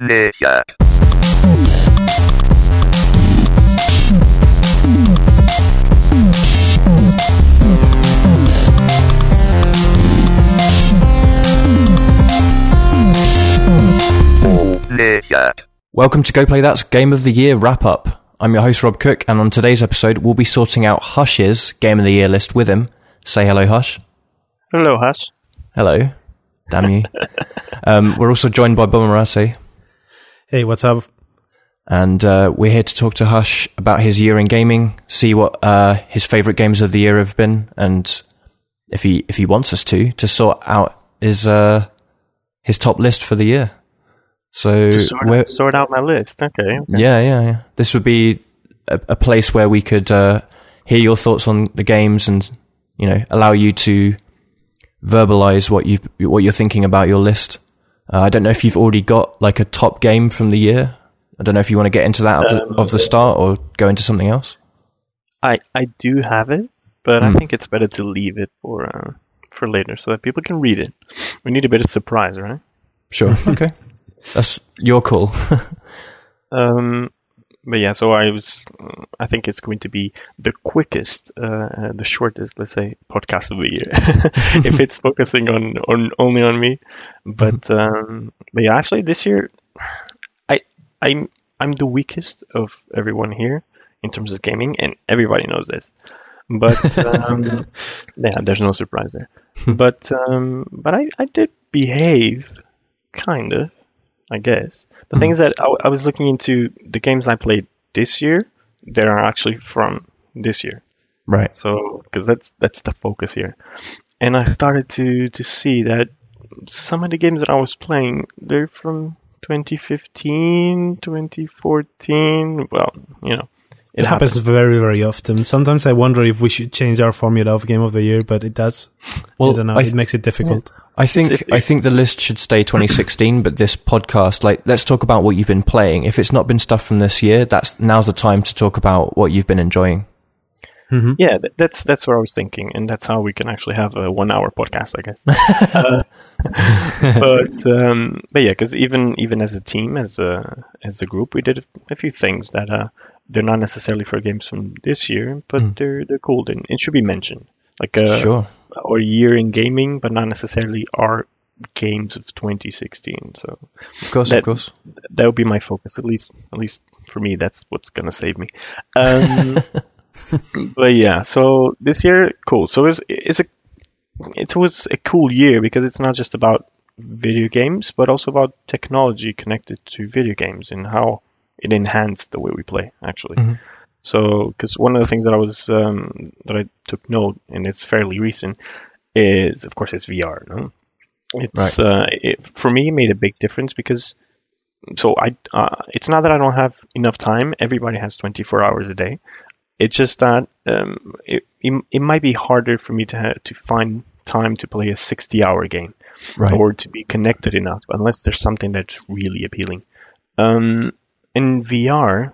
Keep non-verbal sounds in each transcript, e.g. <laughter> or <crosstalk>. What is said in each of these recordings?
Amnesia. Amnesia. Welcome to Go Play That's Game of the Year wrap up. I'm your host Rob Cook, and on today's episode, we'll be sorting out Hush's Game of the Year list with him. Say hello, Hush. Hello, Hush. Hello. Damn you. <laughs> um, we're also joined by Bomarase, Hey, what's up? and uh, we're here to talk to Hush about his year in gaming, see what uh, his favorite games of the year have been, and if he if he wants us to, to sort out his uh, his top list for the year. So Sort, we're, sort out my list. Okay. okay. Yeah, yeah, yeah. This would be a, a place where we could uh, hear your thoughts on the games and you know allow you to verbalize what you what you're thinking about your list. Uh, I don't know if you've already got like a top game from the year. I don't know if you want to get into that of, the, of the start or go into something else. I I do have it, but I Hmm. think it's better to leave it for uh, for later so that people can read it. We need a bit of surprise, right? Sure. okay. <laughs> That's your call. <laughs> Um, but yeah, so I was. I think it's going to be the quickest, uh, uh, the shortest, let's say, podcast of the year, <laughs> if it's focusing on, on only on me. But um, but yeah, actually, this year, I I'm I'm the weakest of everyone here in terms of gaming, and everybody knows this. But <laughs> um, yeah, there's no surprise there. But um, but I I did behave, kind of. I guess. The thing is mm-hmm. that I, I was looking into the games I played this year that are actually from this year. right. So, because that's that's the focus here, and I started to to see that some of the games that I was playing they're from 2015, 2014. Well, you know, It happens very, very often. Sometimes I wonder if we should change our formula of Game of the Year, but it does. Well, I don't know. I it makes it difficult. I think I think the list should stay 2016, but this podcast, like, let's talk about what you've been playing. If it's not been stuff from this year, that's now's the time to talk about what you've been enjoying. hmm Yeah, that's that's what I was thinking, and that's how we can actually have a one-hour podcast, I guess. Uh, <laughs> but um, but yeah, because even even as a team, as a as a group, we did a, a few things that uh, they're not necessarily for games from this year, but Mm. they're they're cool and it should be mentioned, like uh, sure. Our year in gaming, but not necessarily our games of 2016. So Of course, that- of course. that would be my focus, at least at least for me. That's what's gonna save me. Um, <laughs> but yeah, so this year, cool. So it's it's a it was a cool year because it's not just about video games, but also about technology connected to video games and how it enhanced the way we play. Actually, Mhm. So because one of the things that I was um, that I took note, and it's fairly recent, is of course it's VR. No? It's uh, it, for me it made a big difference because so I uh, it's not that I don't have enough time. Everybody has 24 hours a day. It's just that um, it, it it might be harder for me to ha- to find time to play a 60 hour game Right. or to be connected enough unless there's something that's really appealing. Um, in VR,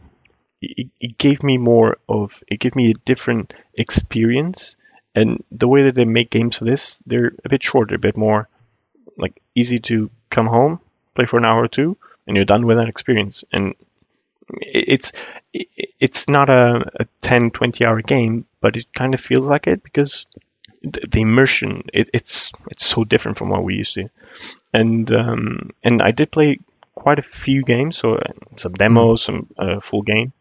it, it gave me more of it gave me a different experience, and the way that they make games for this, they're a bit shorter, a bit more like easy to come home, play for an hour or two, and you're done with that experience. And it's it's not a, a 10, 20 hour game, but it kind of feels like it because the, immersion it, it's it's so different from what we used to. And um, and I did play quite a few games, so uh, some demos, some uh, full game.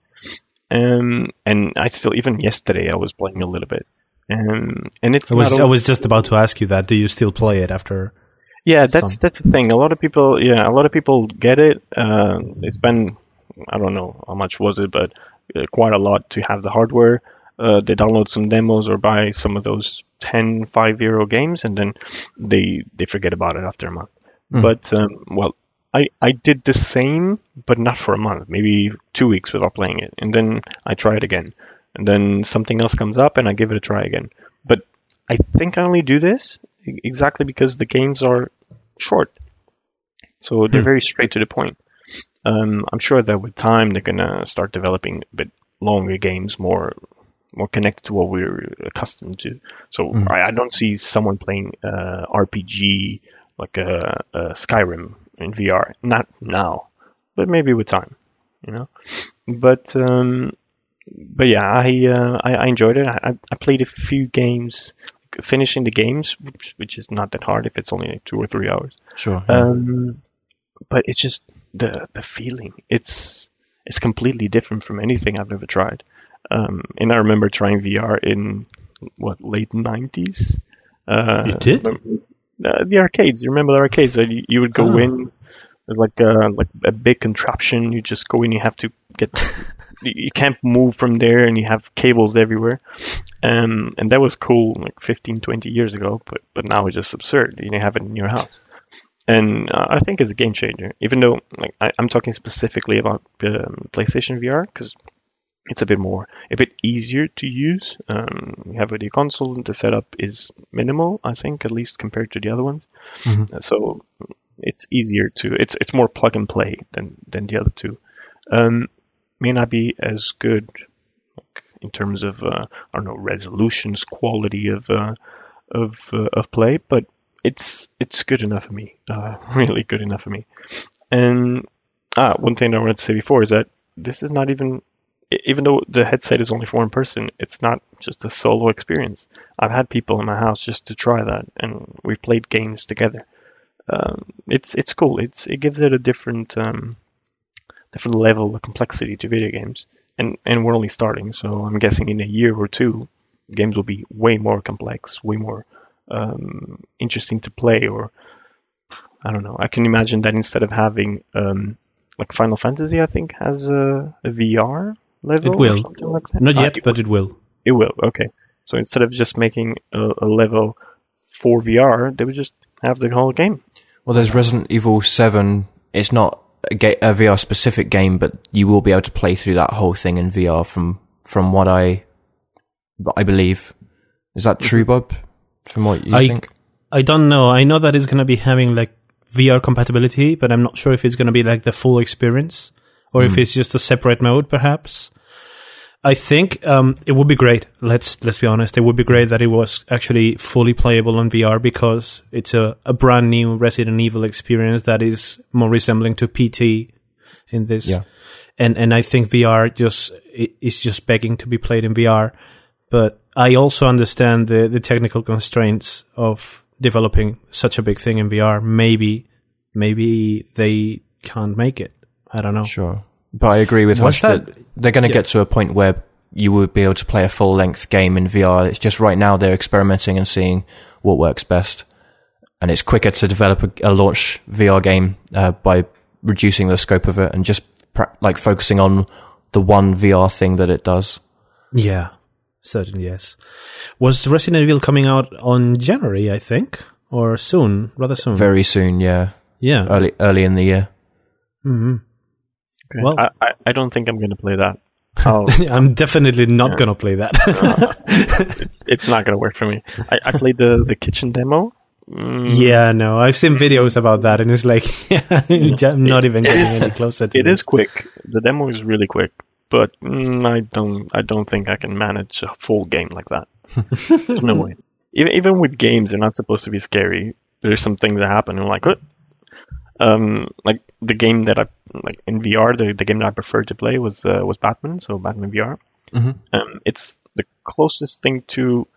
Um, and I still even yesterday I was playing a little bit. Um, and it's I was I was just about to ask you that. Do you still play it after? yeah, that's Some. that's the thing. A lot of people, yeah, a lot of people get it. Uh, it's been, I don't know how much was it, but uh, quite a lot to have the hardware. Uh, they download some demos or buy some of those 10, 5 euro games, and then they they forget about it after a month. Mm. But um, well, I I did the same, but not for a month, maybe two weeks without playing it, and then I try it again, and then something else comes up, and I give it a try again. But I think I only do this exactly because the games are short. So they're Hmm. very straight to the point. Um, I'm sure that with time they're gonna start developing a bit longer games, more more connected to what we're accustomed to. So Hmm. I, I don't see someone playing uh, RPG like a, a Skyrim in VR. Not now. but maybe with time, you know. But um, but yeah, I, uh, I I enjoyed it. I, I played a few games, finishing the games, which, which is not that hard if it's only like two or three hours. Sure. yeah. Um, but it's just the the feeling. It's it's completely different from anything I've ever tried. Um, and I remember trying VR in what late nineties. Uh, You did? Uh, the arcades. You remember the arcades? Uh, you, you would go Oh. in like a like a big contraption. You just go in. You have to get. <laughs> you can't move from there, and you have cables everywhere. Um, and that was cool like 15, 20 years ago. But but now it's just absurd. You have it in your house. And uh, I think it's a game changer. Even though like I, I'm talking specifically about um, PlayStation VR because it's a bit more, a bit easier to use. Um, you have a console. The setup is minimal, I think, at least compared to the other ones. Mhm. Uh, So it's easier to it's it's more plug and play than than the other two. Um, may not be as good like, in terms of uh, I don't know resolutions, quality of uh, of uh, of play, but it's it's good enough for me. Uh, <laughs> really good enough for me. And ah, one thing I wanted to say before is that this is not even even though the headset is only for one person, it's not just a solo experience. I've had people in my house just to try that, and we've played games together. Um, it's it's cool. It's it gives it a different um, different level of complexity to video games, and and we're only starting. So I'm guessing in a year or two, games will be way more complex, way more um, interesting to play. Or I don't know. I can imagine that instead of having um, like Final Fantasy, I think has a, a VR level. It will. Or like that. Not Ah, yet, it but it will. it will. Okay. So instead of just making a, a level for VR, they would just have the whole game. Well, there's Resident Evil 7. It's not a, ga- a VR specific game, but you will be able to play through that whole thing in VR from, from what I, I believe. Is that true, Bob? From what you I- think? I don't know. I know that it's going to be having like VR compatibility, but I'm not sure if it's going to be like the full experience or if it's just a separate mode, perhaps. I think um, it would be great. Let's let's be honest. It would be great that it was actually fully playable on VR because it's a, a brand new Resident Evil experience that is more resembling to PT in this. Yeah. And and I think VR just is just begging to be played in VR. But I also understand the the technical constraints of developing such a big thing in VR. Maybe maybe they can't make it. I don't know. Sure. But I agree with What's Hush that, that- they're going to Yeah. get to a point where you would be able to play a full length game in VR. It's just right now they're experimenting and seeing what works best. And it's quicker to develop a, a launch VR game uh, by reducing the scope of it and just pra- like focusing on the one VR thing that it does. Yeah, certainly yes. Was Resident Evil coming out on January? I think, or soon, rather soon. Very soon, yeah, yeah. early early in the year. hmm Okay. Well- I, I, I don't think I'm going to play that. I'll, <laughs> I'm definitely not gonna play that. <laughs> it's not going to work for me. I, I played the, the kitchen demo. Mm, yeah, no, I've seen videos about that, and it's like, <laughs> yeah, I'm not even getting any closer to It this. is quick. The demo is really quick, but mm, I don't I don't think I can manage a full game like that. no way. Even even with games, they're not supposed to be scary. There's some things that happen, and I'm like, what? Um, like the game that I like in VR, the, the game that I preferred to play was uh, was Batman. So Batman VR. Mhm. Um, it's the closest thing to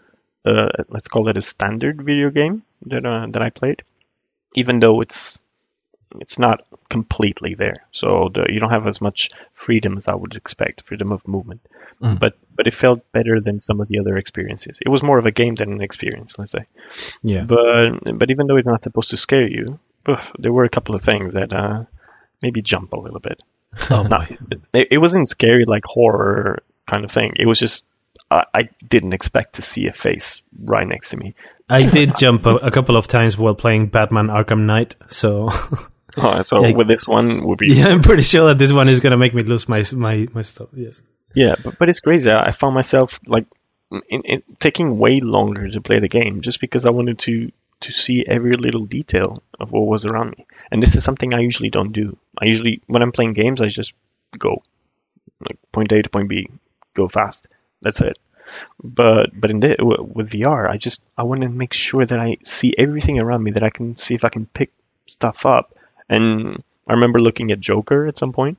uh, let's call it a standard video game that uh, that I played, even though it's it's not completely there. So the, you don't have as much freedom as I would expect, freedom of movement. Mm. But but it felt better than some of the other experiences. It was more of a game than an experience, let's say. Yeah, But but even though it's not supposed to scare you, there were a couple of things that uh, maybe jump a little bit. <laughs> oh No, it, it wasn't scary like horror kind of thing. It was just I, I didn't expect to see a face right next to me. I <laughs> did jump a, a couple of times while playing Batman Arkham Knight, so <laughs> Oh, so Yeah. with this one would be yeah, I'm pretty sure that this one is gonna make me lose my my my stuff. Yes. Yeah, but, but it's crazy. I I found myself like in, in, taking way longer to play the game just because I wanted to to see every little detail of what was around me. And this is something I usually don't do. I usually when I'm playing games, I just go like point A to point B, go fast. That's it. But but in the, with VR, I just I want to make sure that I see everything around me that I can see if I can pick stuff up. And I remember looking at Joker at some point,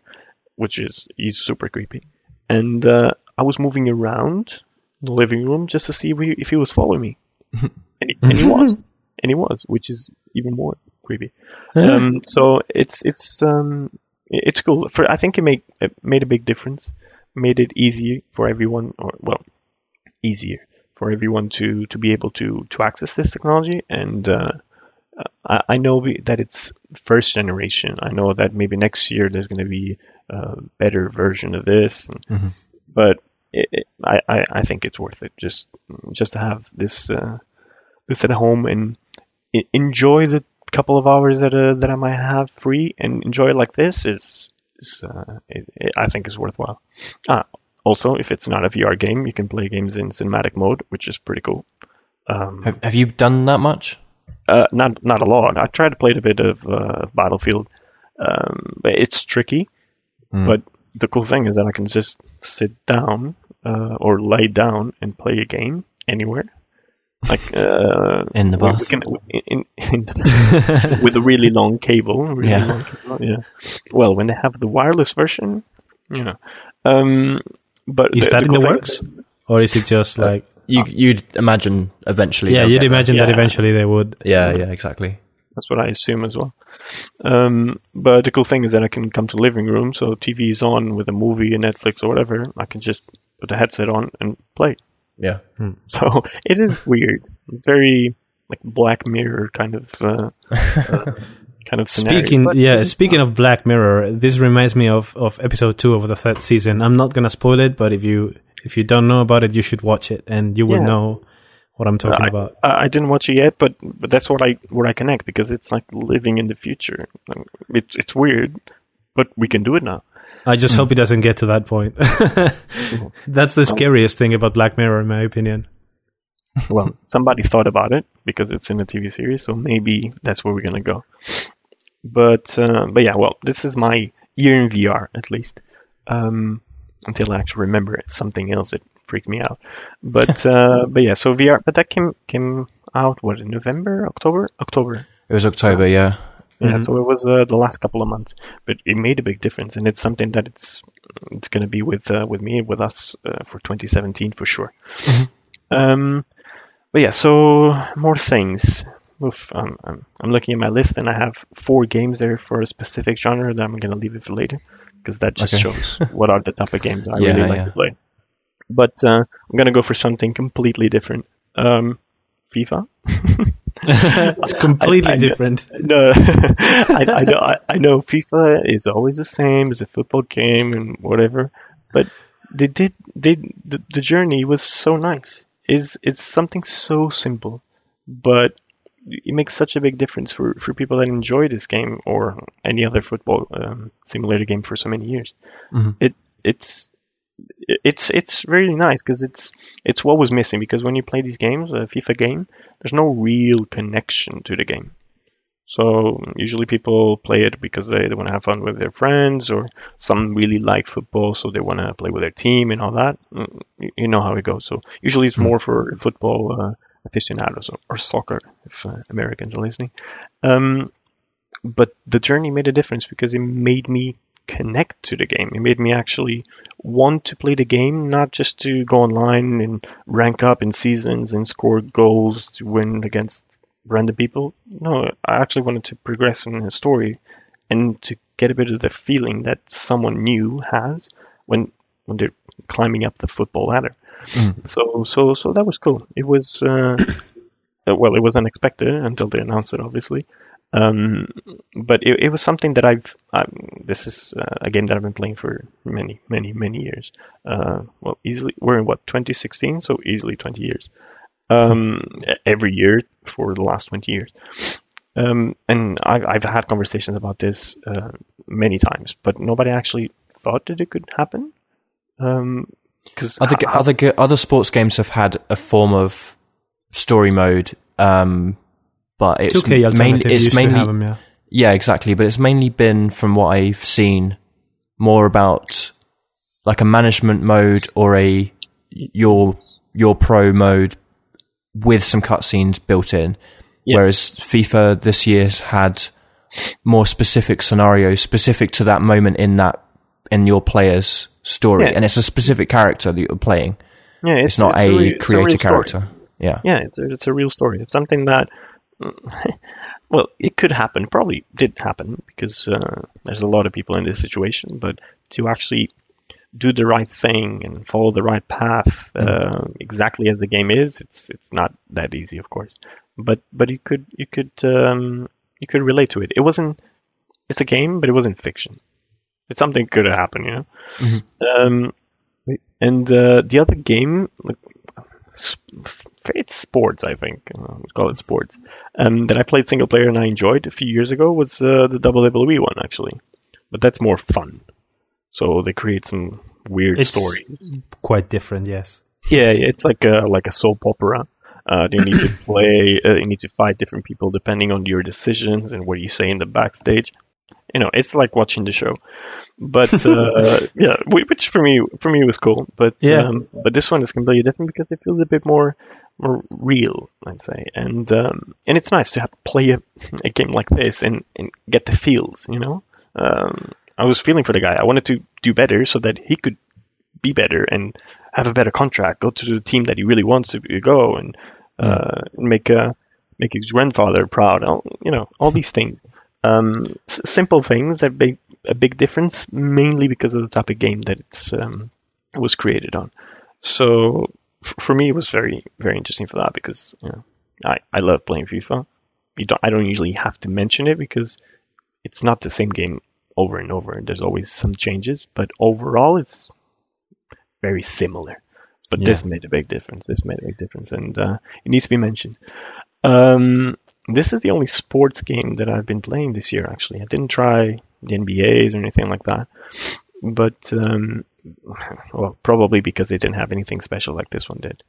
which is he's super creepy, and uh, I was moving around the living room just to see if he, if he was following me, <laughs> and he, and he was, and he was, which is even more creepy. Um, so it's it's um, it's cool. For I think it made it made a big difference. Made it easy for everyone, or well, easier for everyone to to be able to to access this technology. And uh, I, I know that it's first generation. I know that maybe next year there's going to be a better version of this, and, but it, it, I, I I think it's worth it just just to have this uh, this at home and enjoy the couple of hours that uh, that I might have free and enjoy it like this is is uh, it, it, I think is worthwhile. Ah, also, if it's not a VR game, you can play games in cinematic mode, which is pretty cool. Um, Have, have you done that much? uh, not not a lot. I tried to play a bit of uh, Battlefield, um, but it's tricky. But the cool thing is that I can just sit down uh, or lay down and play a game anywhere, like uh, In the we- we can- in, in, in the- with a really long cable. Really Yeah. long cable, yeah. Well, when they have the wireless version, yeah. Um, but Is the- that the in the cool thing- works, or is it just like? You, you'd imagine eventually. Yeah, you'd imagine that Yeah. eventually they would. Yeah, yeah, exactly. That's what I assume as well. Um, but the cool thing is that I can come to the living room, so TV is on with a movie, a Netflix, or whatever. I can just put the headset on and play. Yeah. So <laughs> it is weird, very like Black Mirror kind of uh, uh, <laughs> kind of scenario. Speaking, But- yeah, speaking of Black Mirror, this reminds me of, of episode two of the third season. I'm not gonna spoil it, but if you if you don't know about it, you should watch it, and you will Yeah. know what I'm talking I, about. I I didn't watch it yet, but but that's what I where I connect because it's like living in the future. It's it's weird, but we can do it now. I just hope it doesn't get to that point. <laughs> That's the scariest thing about Black Mirror, in my opinion. Well, somebody thought about it because it's in a TV series, so maybe that's where we're gonna go. But uh, but yeah, well, this is my year in VR at least. Um, until I actually remember it. something else that freaked me out. But <laughs> uh, but yeah, so VR. But that came came out what in November, October, October. It was October, yeah. Yeah, Mhm. so it was uh, the last couple of months, but it made a big difference, and it's something that it's it's going to be with uh, with me with us uh, for 2017 for sure. Um, but yeah, so more things. Oof, um, I'm, I'm looking at my list, and I have four games there for a specific genre that I'm going to leave it for later because that just Okay. shows what are the type of games I <laughs> Yeah, really like yeah. to play. But uh, I'm going to go for something completely different. Um, FIFA. <laughs> <laughs> it's completely I- I- different. No, <laughs> I, I know. I, I know FIFA is always the same. It's a football game and whatever, but they did. They the, the journey was so nice. Is it's something so simple, but it makes such a big difference for, for people that enjoy this game or any other football um, simulator game for so many years. Mhm. It it's it's it's really nice because it's it's what was missing because when you play these games, a FIFA game, there's no real connection to the game. So usually people play it because they, they want to have fun with their friends, or some really like football, so they want to play with their team and all that. Mm, You you know how it goes. So usually it's more for football uh, aficionados or, or soccer, if uh, Americans are listening. Um, but the journey made a difference because it made me connect to the game. It made me actually want to play the game, not just to go online and rank up in seasons and score goals to win against random people. No, I actually wanted to progress in the story and to get a bit of the feeling that someone new has when when they're climbing up the football ladder. So so so that was cool. It was uh, uh, <coughs> well, it was unexpected until they announced it, obviously. Um, but it, it was something that I've. Um, this is uh, a game that I've been playing for many, many, many years. Uh, well, easily we're in what 2016, so easily 20 years. Um, every year for the last 20 years. Um, and I've, I've had conversations about this uh, many times, but nobody actually thought that it could happen. Um, because Other, ga- other, other sports games have had a form of story mode, um, but it's 2K alternative mainly, it's mainly, to have 'em, yeah. Yeah, exactly. But it's mainly been, from what I've seen, more about like a management mode or a your your pro mode with some cutscenes built in. Yeah. Whereas FIFA this year's had more specific scenarios, specific to that moment in that in your player's story, Yeah. and it's a specific character that you're playing. Yeah, It's, not a, re- it's real creator story. character. Yeah. Yeah, it's it's a real story. It's something that, <laughs> well, it could happen. Probably did happen because uh, there's a lot of people in this situation. But to actually do the right thing and follow the right path uh, exactly as the game is, it's it's not that easy, of course. But but you could you could um, you could relate to it. It wasn't. It's a game, but it wasn't fiction. It's something could have happened, you know. Um, and uh, the other game, like, sp- it's sports, I think. Uh, let's call it sports. Um, that I played single player and I enjoyed a few years ago was uh, the WWE one, actually. But that's more fun. So they create some weird It's story. quite different, yes. Yeah, yeah, it's like a like a soap opera. Uh, you need to <coughs> play. Uh, you need to fight different people depending on your decisions and what you say in the backstage. You know, it's like watching the show. But uh, <laughs> yeah, which for me for me was cool. But Yeah. um, but this one is completely different because it feels a bit more real, I'd say. And um, and it's nice to have play a, <laughs> a game like this and, and get the feels. You know, um, I was feeling for the guy. I wanted to do better so that he could be better and have a better contract, go to the team that he really wants to go, and uh, make uh, make his grandfather proud. All, you know, all these things, um, s- simple things that make a big difference, mainly because of the type of game that it's um, was created on. So for me, it was very very interesting for that because you know, I I love playing FIFA. You don't I don't usually have to mention it because it's not the same game over and over. and There's always some changes, but overall, it's very similar. But this made a big difference. This made a big difference, and uh, it needs to be mentioned. Um, this is the only sports game that I've been playing this year. Actually, I didn't try the NBAs or anything like that, but um, <laughs> well, probably because they didn't have anything special like this one did.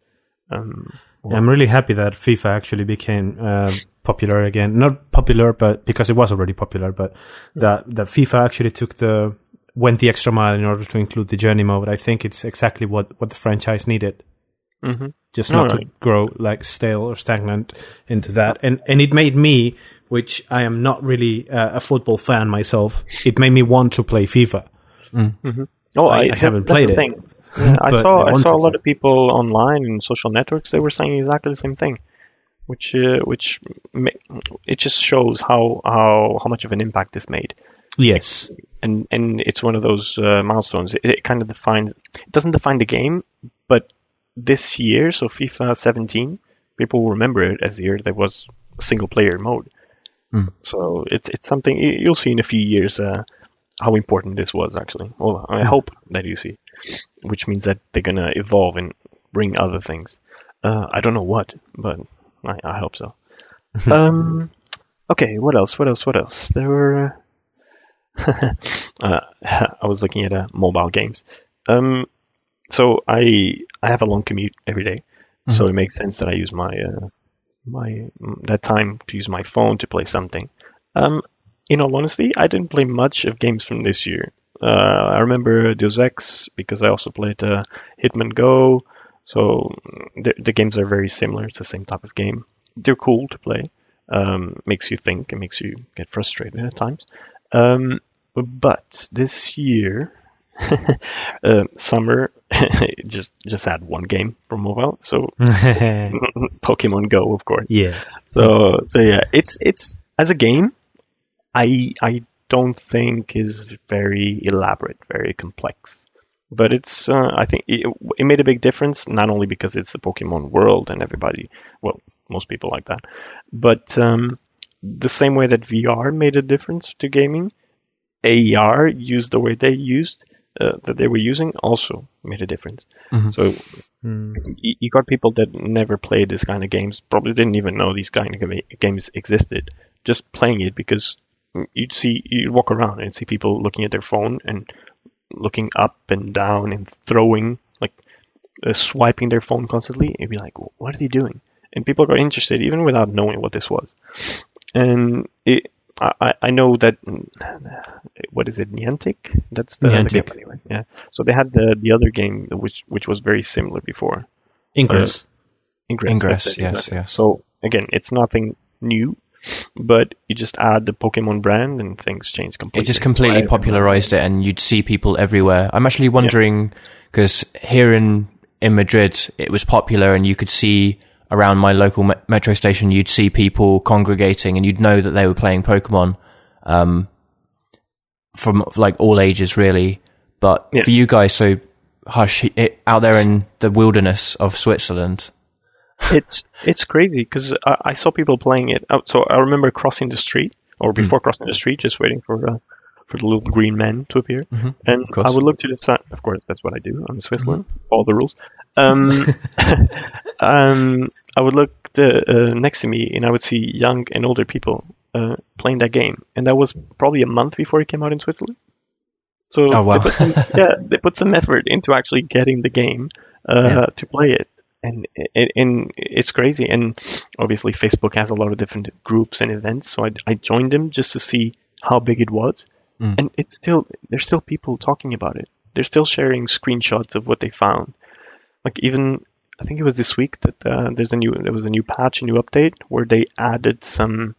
Um, Yeah, I'm really happy that FIFA actually became uh, popular again. Not popular, but because it was already popular, but that that FIFA actually took the went the extra mile in order to include the journey mode. I think it's exactly what what the franchise needed. mhm. Just not Alright. to grow like stale or stagnant into that. And and it made me, which I am not really uh, a football fan myself, it made me want to play FIFA. Oh, I- I that- haven't played it. thing. Yeah, I <laughs> saw I I, saw a lot to. of people online and social networks. They were saying exactly the same thing, which uh, which it just shows how how how much of an impact this made. Yes. and and it's one of those uh, milestones. It, it kind of defines. It doesn't define the game, but this year, so FIFA 17, people will remember it as the year there was single player mode. So it's it's something you- you'll see in a few years uh, how important this was actually. Well, I hope that you see, which means that they're gonna evolve and bring other things. Uh, I don't know what, but I, I hope so. <laughs> um, okay, what else? What else? What else? There were. Uh, <laughs> uh, <laughs> I was looking at uh, mobile games. Um, so I I have a long commute every day, so it makes sense that I use my uh, my that time to use my phone to play something. Um, in all honesty, I didn't play much of games from this year. Uh, I remember Deus Ex because I also played uh, Hitman Go. So the, the games are very similar. It's the same type of game. They're cool to play. Um, makes you think. It makes you get frustrated at times. Um, but this year, <laughs> uh, summer <laughs> just just had one game for mobile. So <laughs> Pokemon Go, of course. yeah. So, so yeah, it's it's as a game, I I don't think is very elaborate, very complex. But it's uh, I think it, it made a big difference not only because it's the Pokemon world and everybody, well, most people like that, but um, the same way that VR made a difference to gaming, AR used the way they used uh, that they were using also made a difference. So Mm. you you got people that never played this kind of games, probably didn't even know these kind of games existed, just playing it because you'd see, you'd walk around and see people looking at their phone and looking up and down and throwing, like uh, swiping their phone constantly. You'd be like, what are they doing? And people got interested even without knowing what this was. And it, I, I- know that, <sighs> what is it, Niantic? That's the, the game Niantic. anyway. Yeah. So they had the, the other game which which was very similar before. Ingress. Ingress. Ingress, yes, yes. So again, it's nothing new, but you just add the Pokemon brand and things change completely. It just completely Right. popularized it, and you'd see people everywhere. I'm actually wondering because here in in Madrid, it was popular, and you could see around my local me- metro station, you'd see people congregating, and you'd know that they were playing Pokemon, um, from like all ages, really. But Yeah. for you guys, so hush, it, out there in the wilderness of Switzerland, it's it's crazy because I, I saw people playing it. So I remember crossing the street, or before crossing the street, just waiting for uh, for the little green man to appear, and. I would look to the side. Of course, that's what I do. I'm in Switzerland. All the rules. Um, <laughs> <laughs> um, I would look the, uh, next to me, and I would see young and older people uh, playing that game, and that was probably a month before it came out in Switzerland. So Oh, wow. they put some, <laughs> yeah, they put some effort into actually getting the game uh, to play it, and it, and it's crazy. And obviously, Facebook has a lot of different groups and events, so I, I joined them just to see how big it was, and it's still there's still people talking about it. They're still sharing screenshots of what they found. Like even I think it was this week that uh, there's a new there was a new patch, a new update where they added some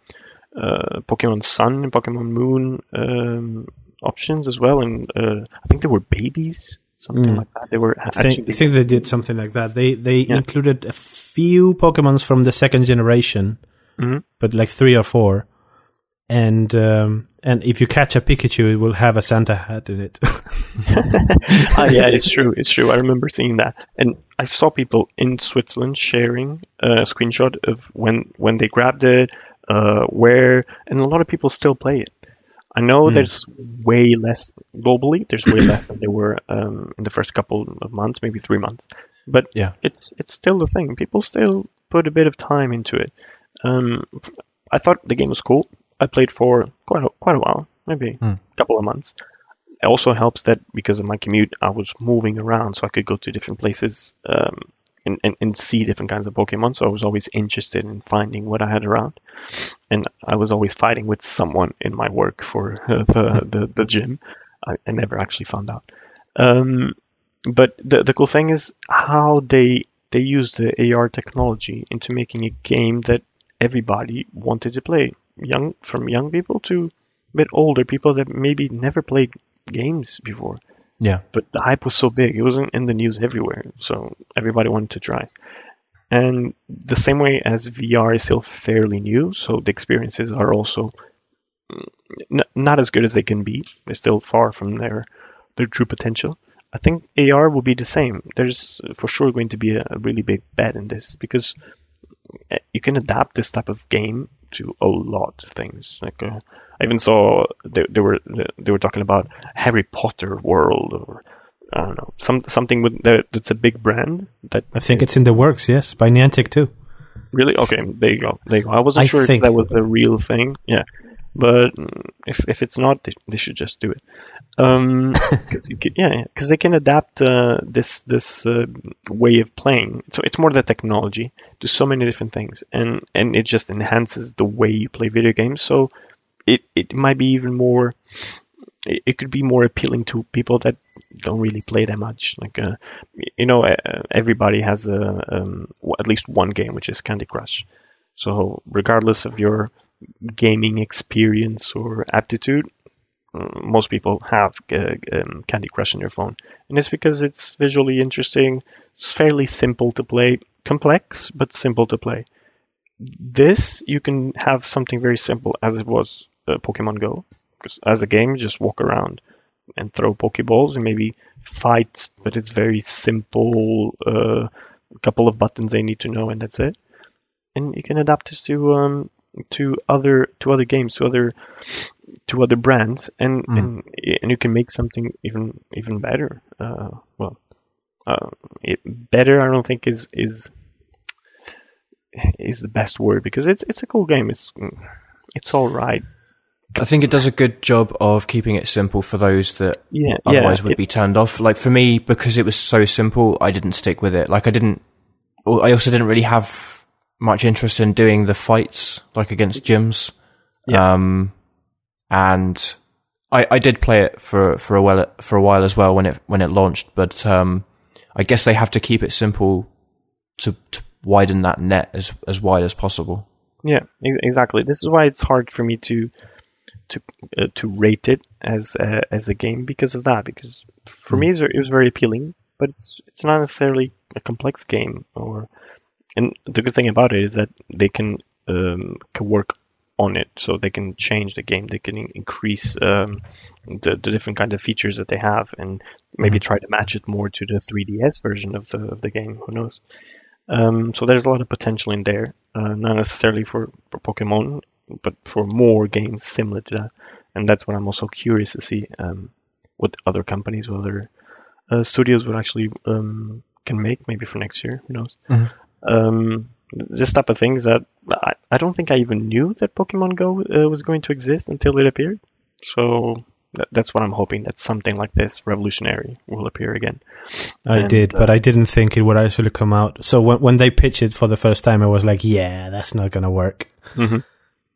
uh, Pokemon Sun and Pokemon Moon um, options as well, and uh, I think there were babies, something like that. They were I think, I think they did something like that. They they Yeah. included a few Pokemons from the second generation, Mhm. but like three or four. And um, and if you catch a Pikachu, it will have a Santa hat in it. <laughs> <laughs> Ah, yeah, it's true. It's true. I remember seeing that, and I saw people in Switzerland sharing a screenshot of when when they grabbed it, uh, where, and a lot of people still play it. I know there's way less globally. There's way less than there were um, in the first couple of months, maybe three months. But Yeah. it's it's still a thing. People still put a bit of time into it. Um, I thought the game was cool. I played for quite a, quite a while, maybe a couple of months. It also helps that because of my commute, I was moving around, so I could go to different places um, and, and, and see different kinds of Pokemon. So I was always interested in finding what I had around, and I was always fighting with someone in my work for <laughs> uh, the, the the gym. I, I never actually found out. Um, but the the cool thing is how they they use the AR technology into making a game that everybody wanted to play, young from young people to a bit older people that maybe never played games before. Yeah, But the hype was so big; it wasn't in the news everywhere, so everybody wanted to try. And the same way as VR is still fairly new, so the experiences are also mm, n- not as good as they can be. They're still far from their their true potential. I think AR will be the same. There's for sure going to be a, a really big bet in this because uh, you can adapt this type of game to a lot of things. Like uh, I even saw they, they were they were talking about Harry Potter world or I don't know some something with that, that's a big brand that I think it's in the works. Yes, by Niantic too. Really? Okay, there you go. There you go. I wasn't I sure think- if that was the real thing. Yeah, but if if it's not, they, they should just do it. Um, <laughs> 'cause you could- yeah, because they can adapt uh, this this uh, way of playing. So it's more the technology to so many different things, and and it just enhances the way you play video games. So it it might be even more. It, it could be more appealing to people that don't really play that much. Like, uh, you know, everybody has a um, at least one game, which is Candy Crush. So, regardless of your gaming experience or aptitude, uh, most people have uh, um, Candy Crush on their phone, and it's because it's visually interesting. It's fairly simple to play, complex but simple to play. This you can have something very simple as it was uh, Pokemon Go. 'Cause as a game, you just walk around and throw Pokeballs and maybe fight, but it's very simple. Uh, a couple of buttons they need to know, and that's it. And you can adapt this to um, to other to other games, to other to other brands, and and and you can make something even even better. Uh, well, uh, it, better I don't think is is is the best word because it's it's a cool game. It's it's all right. I think it does a good job of keeping it simple for those that Yeah, otherwise yeah, would it- be turned off. Like for me, because it was so simple, I didn't stick with it. Like I didn't. I also didn't really have much interest in doing the fights, like against gyms. Yeah. Um, and I, I did play it for for a while for a while as well when it when it launched. But um, I guess they have to keep it simple to, to widen that net as as wide as possible. Yeah, exactly. This is why it's hard for me to to uh, to rate it as a, as a game because of that. Because for me, it was very appealing, but it's it's not necessarily a complex game. Or and the good thing about it is that they can um, can work on it, so they can change the game. They can increase um, the, the different kind of features that they have, and maybe try to match it more to the 3DS version of the of the game. Who knows? Um, so there's a lot of potential in there, uh, not necessarily for, for Pokemon, but for more games similar to that. And that's what I'm also curious to see um, what other companies, other uh, studios would actually um, can make, maybe for next year. Who knows? Mhm. Um, this type of things that I, I don't think I even knew that Pokemon Go uh, was going to exist until it appeared. So that, that's what I'm hoping that something like this revolutionary will appear again. I And, did, uh, but I didn't think it would actually come out. So when when they pitched it for the first time, I was like, "Yeah, that's not gonna work." Mm-hmm.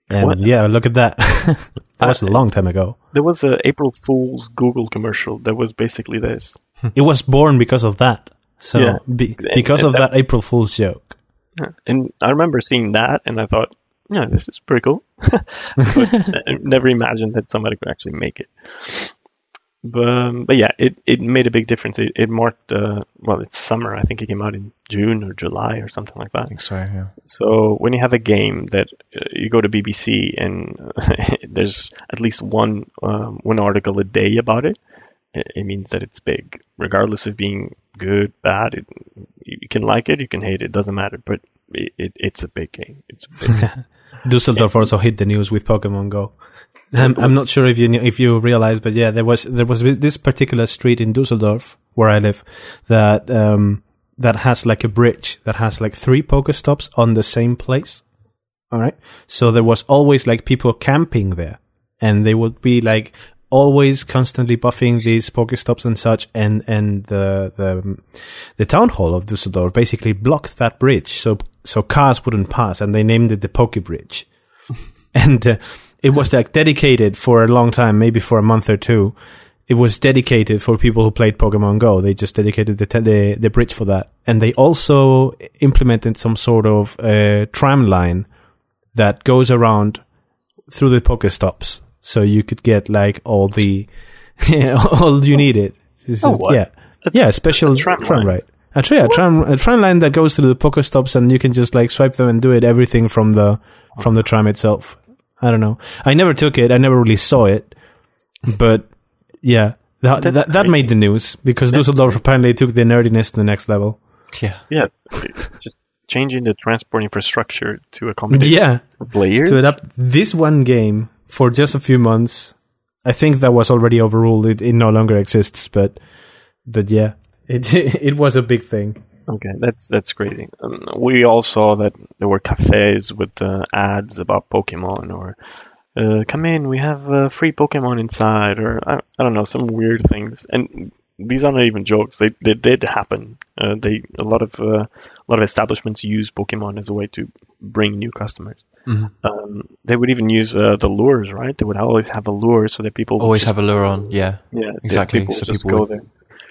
And What? yeah, look at that. <laughs> that was a long time ago. There was a April Fool's Google commercial that was basically this. It was born because of that. So Yeah. be, because And of that April Fool's joke. And I remember seeing that, and I thought, yeah, this is pretty cool. <laughs> I never imagined that somebody could actually make it. But, um, but yeah, it, it made a big difference. It, it marked, uh, well, it's summer. I think it came out in June or July or something like that. so. Yeah. So when you have a game that uh, you go to BBC and <laughs> there's at least one um, one article a day about it, it, it means that it's big, regardless of being good, bad. It, you can like it, you can hate it, doesn't matter. But it, it, it's a big game. It's a big <laughs> Dusseldorf also hit the news with Pokemon Go. I'm, I'm not sure if you knew, if you realized, but yeah, there was there was this particular street in Dusseldorf where I live that um, that has like a bridge that has like three Pokestops on the same place. All right, so there was always like people camping there, and they would be like always constantly buffing these Pokestops and such, and and the the the town hall of Dusseldorf basically blocked that bridge, so so cars wouldn't pass, and they named it the Poke Bridge, <laughs> and uh, it was like dedicated for a long time, maybe for a month or two. It was dedicated for people who played Pokemon Go. They just dedicated the te- the, the bridge for that, and they also implemented some sort of uh, tram line that goes around through the Pokestops, so you could get like all the <laughs> all you needed. It's Oh, just- what? Yeah, yeah, a special a tram tram, line? ride. A, tra- a tram a tram line that goes through the Pokestops, and you can just like swipe them and do it everything from the from the tram itself. I don't know. I never took it. I never really saw it, but yeah, that That's that, that made the news because Dusseldorf apparently took the nerdiness to the next level. Yeah. yeah, just changing the transport infrastructure to accommodate <laughs> Yeah, players. to adapt this one game for just a few months. I think that was already overruled. It, it no longer exists, but but yeah, it <laughs> it was a big thing. Okay, that's that's crazy. Um, we all saw that there were cafes with uh, ads about Pokemon, or uh, come in, we have uh, free Pokemon inside, or I, I don't know, some weird things. And these are not even jokes; they they did happen. Uh, they a lot of uh, a lot of establishments use Pokemon as a way to bring new customers. Mhm. Um, they would even use uh, the lures, right? They would always have a lure so that people Always just- have a lure on. Yeah. yeah exactly, People so people go would- there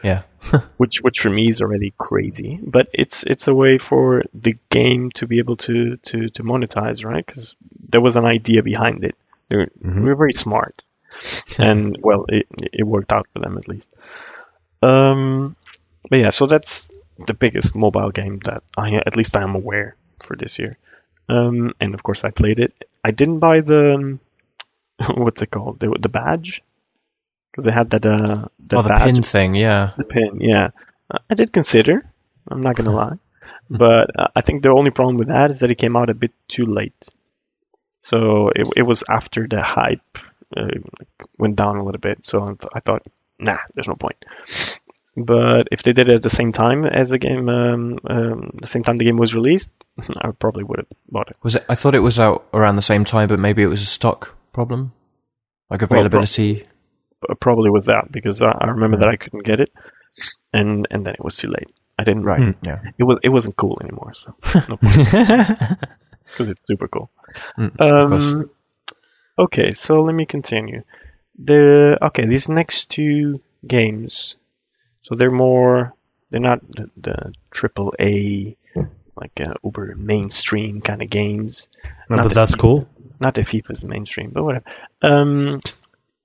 Yeah. <laughs> which which for me is already crazy. But it's it's a way for the game to be able to to to monetize, right? Because there was an idea behind it. They were, Mhm. we were very smart, <laughs> and well, it it worked out for them at least. Um, but yeah, so that's the biggest mobile game that I at least I am aware for this year. Um, and of course I played it. I didn't buy the um, <laughs> what's it called the the badge because they had that uh that oh, the badge pin thing. Yeah. the pin, yeah. Uh, I did consider. I'm not gonna <laughs> lie, but uh, I think the only problem with that is that it came out a bit too late. So it it was after the hype uh, went down a little bit. So I, th- I thought, nah, there's no point. But if they did it at the same time as the game, um, um, the same time the game was released, <laughs> I probably would have bought it. Was it? I thought it was out around the same time, but maybe it was a stock problem, like Well, pro- availability. Probably was that because I, I remember that I couldn't get it, and and then it was too late. I didn't. right. Yeah. It was it wasn't cool anymore. So <laughs> no because it's super cool. Mm, of course. Um, okay, so let me continue. The okay, these next two games, so they're more they're not the, the triple A like uh, uber mainstream kind of games. No, Not but that's deep. cool. Not that FIFA's mainstream, but whatever. Um,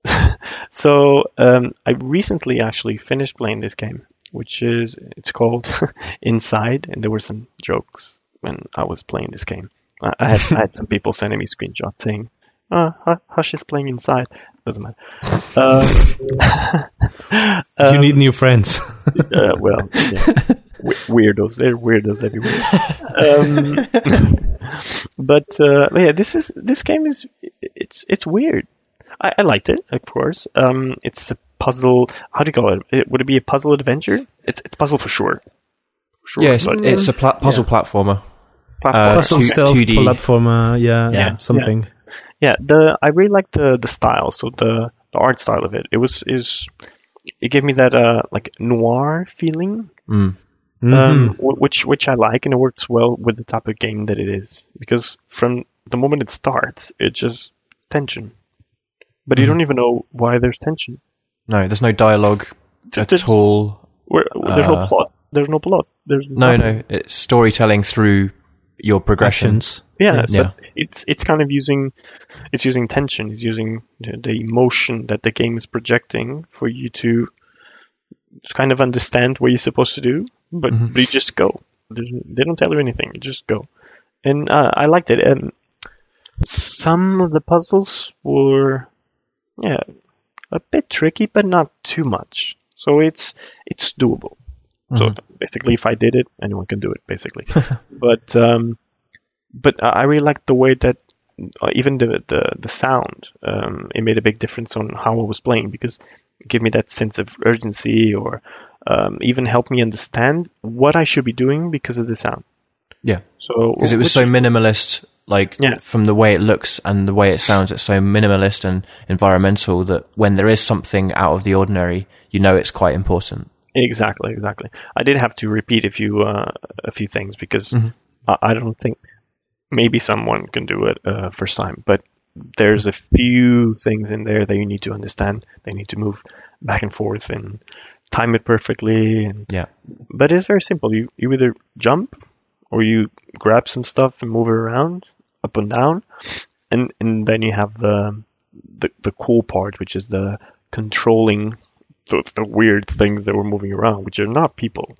<laughs> so um, I recently actually finished playing this game, which is it's called <laughs> Inside, and there were some jokes when I was playing this game. I, I had I had some <laughs> people sending me screenshots saying, "Uh, Hu- Hush is playing Inside." Doesn't matter. Um, <laughs> you need new friends. <laughs> uh, well, yeah. We- weirdos. They're weirdos everywhere. Um, <laughs> but uh, but yeah, this is this game is it's it's weird. I, I liked it, of course. Um, it's a puzzle. How do you call it? it? Would it be a puzzle adventure? It's it's puzzle for sure. For sure. Yeah, it's, but it's a pla- puzzle platformer. platform. uh, Puzzle two- stealth 2D. platformer, yeah, Yeah. something. Yeah, the I really like the the style. So the the art style of it. It was is it gave me that uh like noir feeling Mm. Um, wh- which which I like, and it works well with the type of game that it is. Because from the moment it starts, it's just tension, but you Mhm. don't even know why there's tension. No, there's no dialogue at There's- all. Where, there's no Uh, plot. There's no plot. There's No, nothing. no, it's storytelling through your progression. Yeah, Yeah. so it's it's kind of using it's using tension. It's using the, emotion that the game is projecting for you to kind of understand what you're supposed to do, but, Mhm. but you just go. They don't tell you anything. You just go, and uh, I liked it. And some of the puzzles were, yeah, a bit tricky, but not too much. So it's it's doable. So basically, if I did it, anyone can do it, basically. <laughs> but um, but I really liked the way that uh, even the the, the sound um, it made a big difference on how I was playing because it gave me that sense of urgency or um, even helped me understand what I should be doing because of the sound. Yeah. So because it was which- so minimalist like Yeah. from the way it looks and the way it sounds it's so minimalist and environmental that when there is something out of the ordinary you know it's quite important Exactly, exactly. I did have to repeat a few uh, a few things because Mhm. I, I don't think maybe someone can do it uh, first time, but there's a few things in there that you need to understand. They need to move back and forth and time it perfectly. And yeah but it's very simple. You you either jump or you grab some stuff and move it around up and down, and and then you have the the, the cool part, which is the controlling the, the weird things that were moving around, which are not people.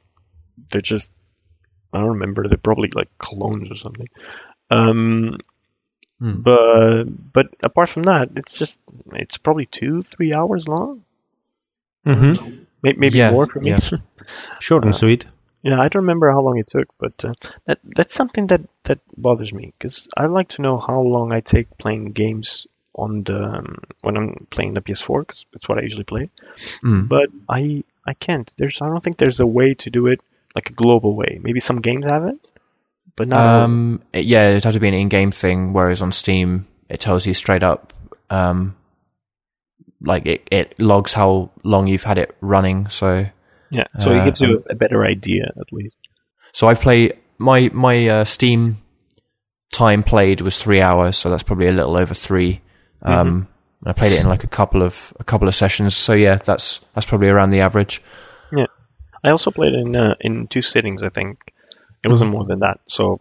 They're just I don't remember. They're probably like clones or something. Um, Hmm. but but apart from that, it's just it's probably two three hours long, hmm May- maybe Yeah, more for me. yeah. <laughs> Short and sweet. Yeah, I don't remember how long it took, but uh, that that's something that that bothers me because I like to know how long I take playing games on the um, when I'm playing the PS4 because it's what I usually play. Mm. But I I can't. There's I don't think there's a way to do it like a global way. Maybe some games have it, but all. um it- yeah it'd have to be an in-game thing whereas on steam it tells you straight up um like it, it logs how long you've had it running so yeah, so it uh, gives you a, a better idea at least. So I play my my uh, Steam time played was three hours, so that's probably a little over three. Um, I played it in like a couple of a couple of sessions, so yeah, that's that's probably around the average. Yeah, I also played in uh, in two sittings. I think it wasn't more than that. So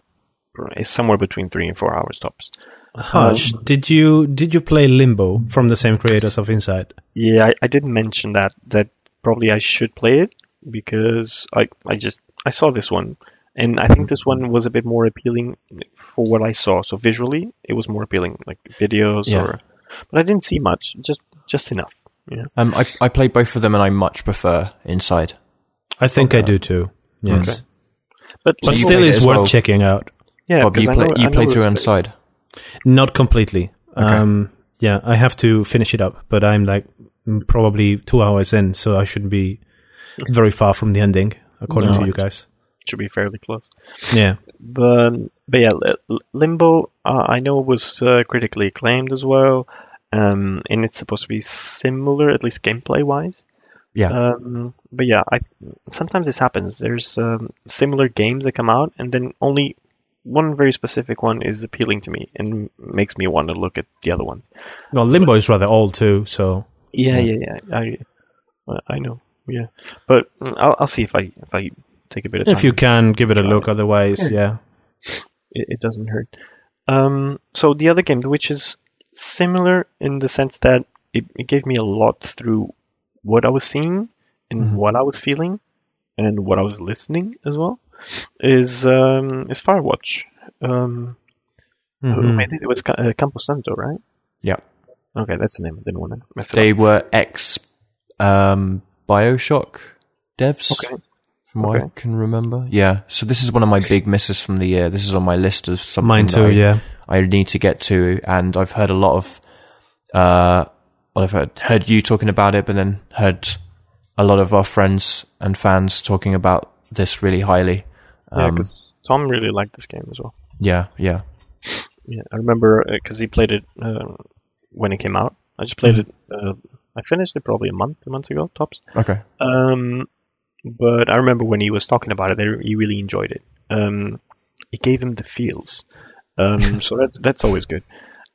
it's somewhere between three and four hours tops. Hush, did you did you play Limbo from the same creators of Inside? Yeah, I, I did mention that that probably I should play it because I I just I saw this one and I think this one was a bit more appealing for what I saw. So visually, it was more appealing, like videos Yeah. or. But I didn't see much, just just enough. Yeah. Um, I I played both of them, and I much prefer Inside. I think I do too. Yes, Okay. But, but you still, played it it's worth well? checking out. yeah, Bob, 'cause you I play know- I you know played it- through Inside. Not completely. Okay. Um, yeah, I have to finish it up, but I'm like probably two hours in, so I shouldn't be very far from the ending, according No. to you guys. should be fairly close. Yeah. But but yeah, Li- Li- Limbo. Uh, I know was uh, critically acclaimed as well, um, and it's supposed to be similar, at least gameplay wise. Yeah, Um, but yeah, I sometimes this happens. There's um, similar games that come out, and then only one very specific one is appealing to me and makes me want to look at the other ones. Well, Limbo is rather old too, so Yeah, yeah, yeah. I uh, I know. Yeah, but mm, I'll I'll see if I if I take a bit of time. If you can, give it a look. Otherwise, yeah. it, it doesn't hurt. Um, so the other game, which is similar in the sense that it, it gave me a lot through what I was seeing and Mhm. what I was feeling and what I was listening as well, is um, is Firewatch. Um, who Mhm. made it? It was Ca- uh, Campo Santo, right? Yeah. Okay, that's the name. I didn't want to mess it They up. were ex um, Bioshock devs, Okay. from what I can remember. Yeah. So this is one of my big misses from the year. This is on my list of something Mine that too. I, Yeah. I need to get to, and I've heard a lot of. Uh, well, I've heard, heard you talking about it, but then heard a lot of our friends and fans talking about this really highly. Yeah, Um, because Tom really liked this game as well. yeah, yeah. Yeah, I remember because he played it uh, when it came out. I just played it. Uh, I finished it probably a month, a month ago, tops. Okay. Um, but I remember when he was talking about it, he really enjoyed it. Um, it gave him the feels. Um, <laughs> so that that's always good.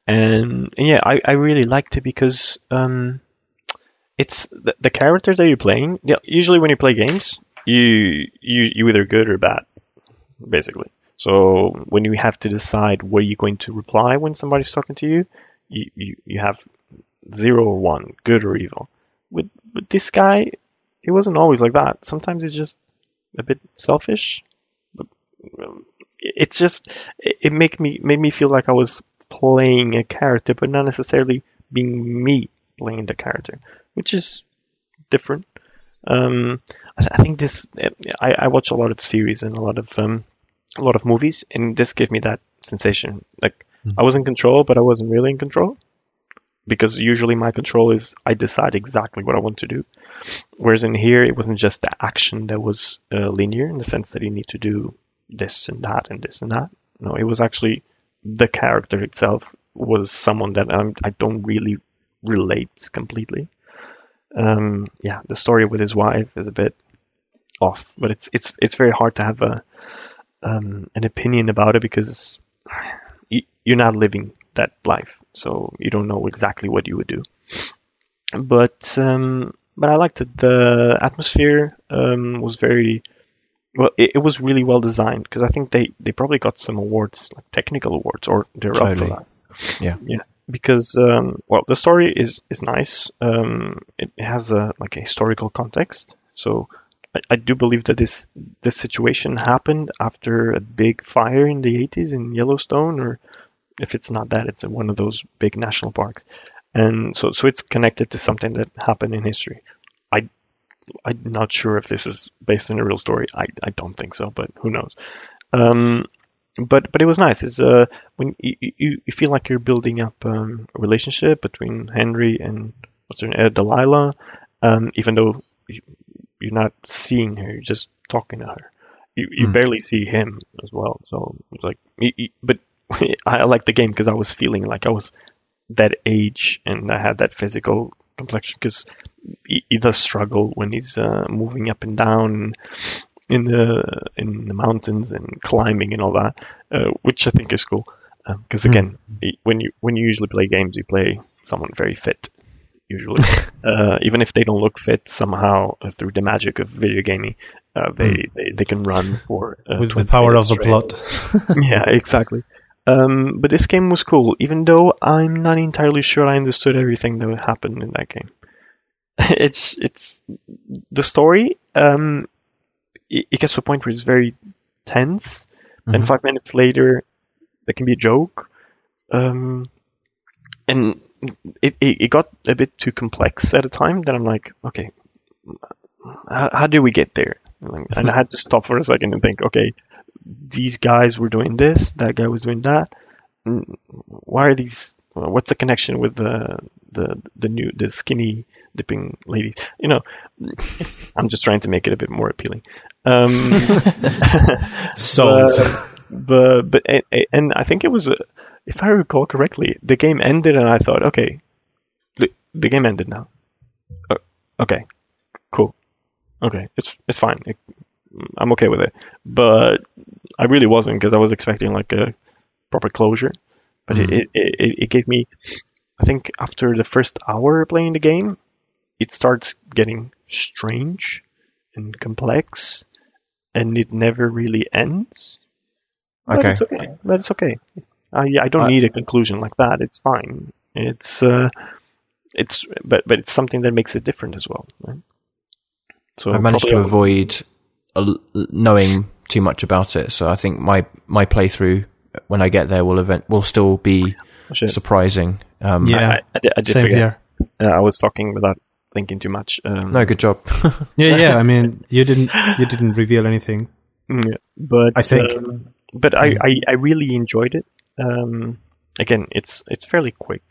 And, and yeah, I, I really liked it because um, it's the, the character that you're playing. Yeah, usually when you play games, you you you either good or bad, basically. So when you have to decide what you're going to reply when somebody's talking to you, you, you, you have zero or one, good or evil. With with this guy, he wasn't always like that. Sometimes he's just a bit selfish. Um, It's just it, it make me made me feel like I was playing a character, but not necessarily being me playing the character, which is different. Um, I, I think this. I, I watch a lot of series and a lot of um, a lot of movies, and this gave me that sensation. Like I was in control, but I wasn't really in control because usually my control is I decide exactly what I want to do. Whereas in here, it wasn't just the action that was uh, linear in the sense that you need to do this and that and this and that. No, it was actually the character itself was someone that I'm, I don't really relate completely. Um, yeah, the story with his wife is a bit off, but it's it's it's very hard to have a um, an opinion about it because you, you're not living that life, so you don't know exactly what you would do. But um, but I liked it. The atmosphere um, was very well. It, it was really well designed because I think they they probably got some awards, like technical awards, or they're up for that. Yeah. yeah. Because um, well, the story is is nice. Um, it has a like a historical context, so I, I do believe that this this situation happened after a big fire in the 80s in Yellowstone, or if it's not that, it's one of those big national parks, and so so it's connected to something that happened in history. I I'm not sure if this is based on a real story. I I don't think so, but who knows. Um, but but it was nice. It's uh when you you, you feel like you're building up um, a relationship between Henry and what's her name, uh, Delilah, um, even though you, you're not seeing her, you're just talking to her. You you Mm. barely see him as well. So it's like, but <laughs> I like the game because I was feeling like I was that age and I had that physical complexion because he, he does struggle when he's uh, moving up and down in the in the mountains and climbing and all that, uh, which I think is cool. Because Hmm. again, he- when you when you usually play games, you play someone very fit. Usually, <laughs> uh, even if they don't look fit, somehow uh, through the magic of video gaming, uh, they, they they can run for uh, With the power of the straight plot. <laughs> <laughs> yeah, exactly. Um, but this game was cool, even though I'm not entirely sure I understood everything that happened in that game. <laughs> it's it's the story. Um, it, it gets to a point where it's very tense, and Mhm. five minutes later, there can be a joke. Um, and it, it it got a bit too complex at a time. That I'm like, okay, how, how do we get there? And I had to stop for a second and think, okay, these guys were doing this, that guy was doing that. Mm, Why are these? Well, What's the connection with the the the new the skinny dipping ladies? You know, I'm just trying to make it a bit more appealing. Um, <laughs> Sold. but but and, and I think it was, uh, if I recall correctly, the game ended, and I thought, okay, the, the game ended now. Uh, okay, cool. Okay, it's it's fine. It, I'm okay with it. But I really wasn't because I was expecting like a proper closure. But Mhm. it, it, it gave me, I think after the first hour playing the game, it starts getting strange and complex. and it never really ends. But Okay. it's okay. But it's okay. I I don't I- need a conclusion like that. It's fine. It's uh, it's but but it's something that makes it different as well. Right? So I've managed to avoid knowing too much about it, so I think my my playthrough when I get there will event will still be Shit. surprising. Um, Yeah. I, I, did- I did Same forget. here. Uh, I was talking without thinking too much. Um, No, good job. <laughs> Yeah, yeah. I mean, you didn't you didn't reveal anything. Mm, Yeah, but I think. um, but I, I, I really enjoyed it. Um, again, it's it's fairly quick.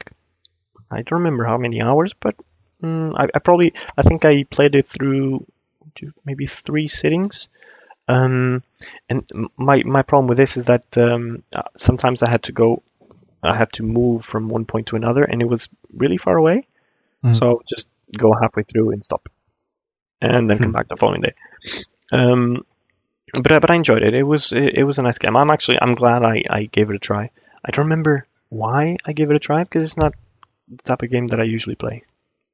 I don't remember how many hours, but mm, I, I probably I think I played it through maybe three sittings. Um, and my my problem with this is that um, uh, sometimes I had to go, I had to move from one point to another, and it was really far away. Mhm. So I would just go halfway through and stop, and then come Hmm. back the following day. Um, but I- but I enjoyed it. It was it, it was a nice game. I'm actually I'm glad I, I gave it a try. I don't remember why I gave it a try because it's not the type of game that I usually play.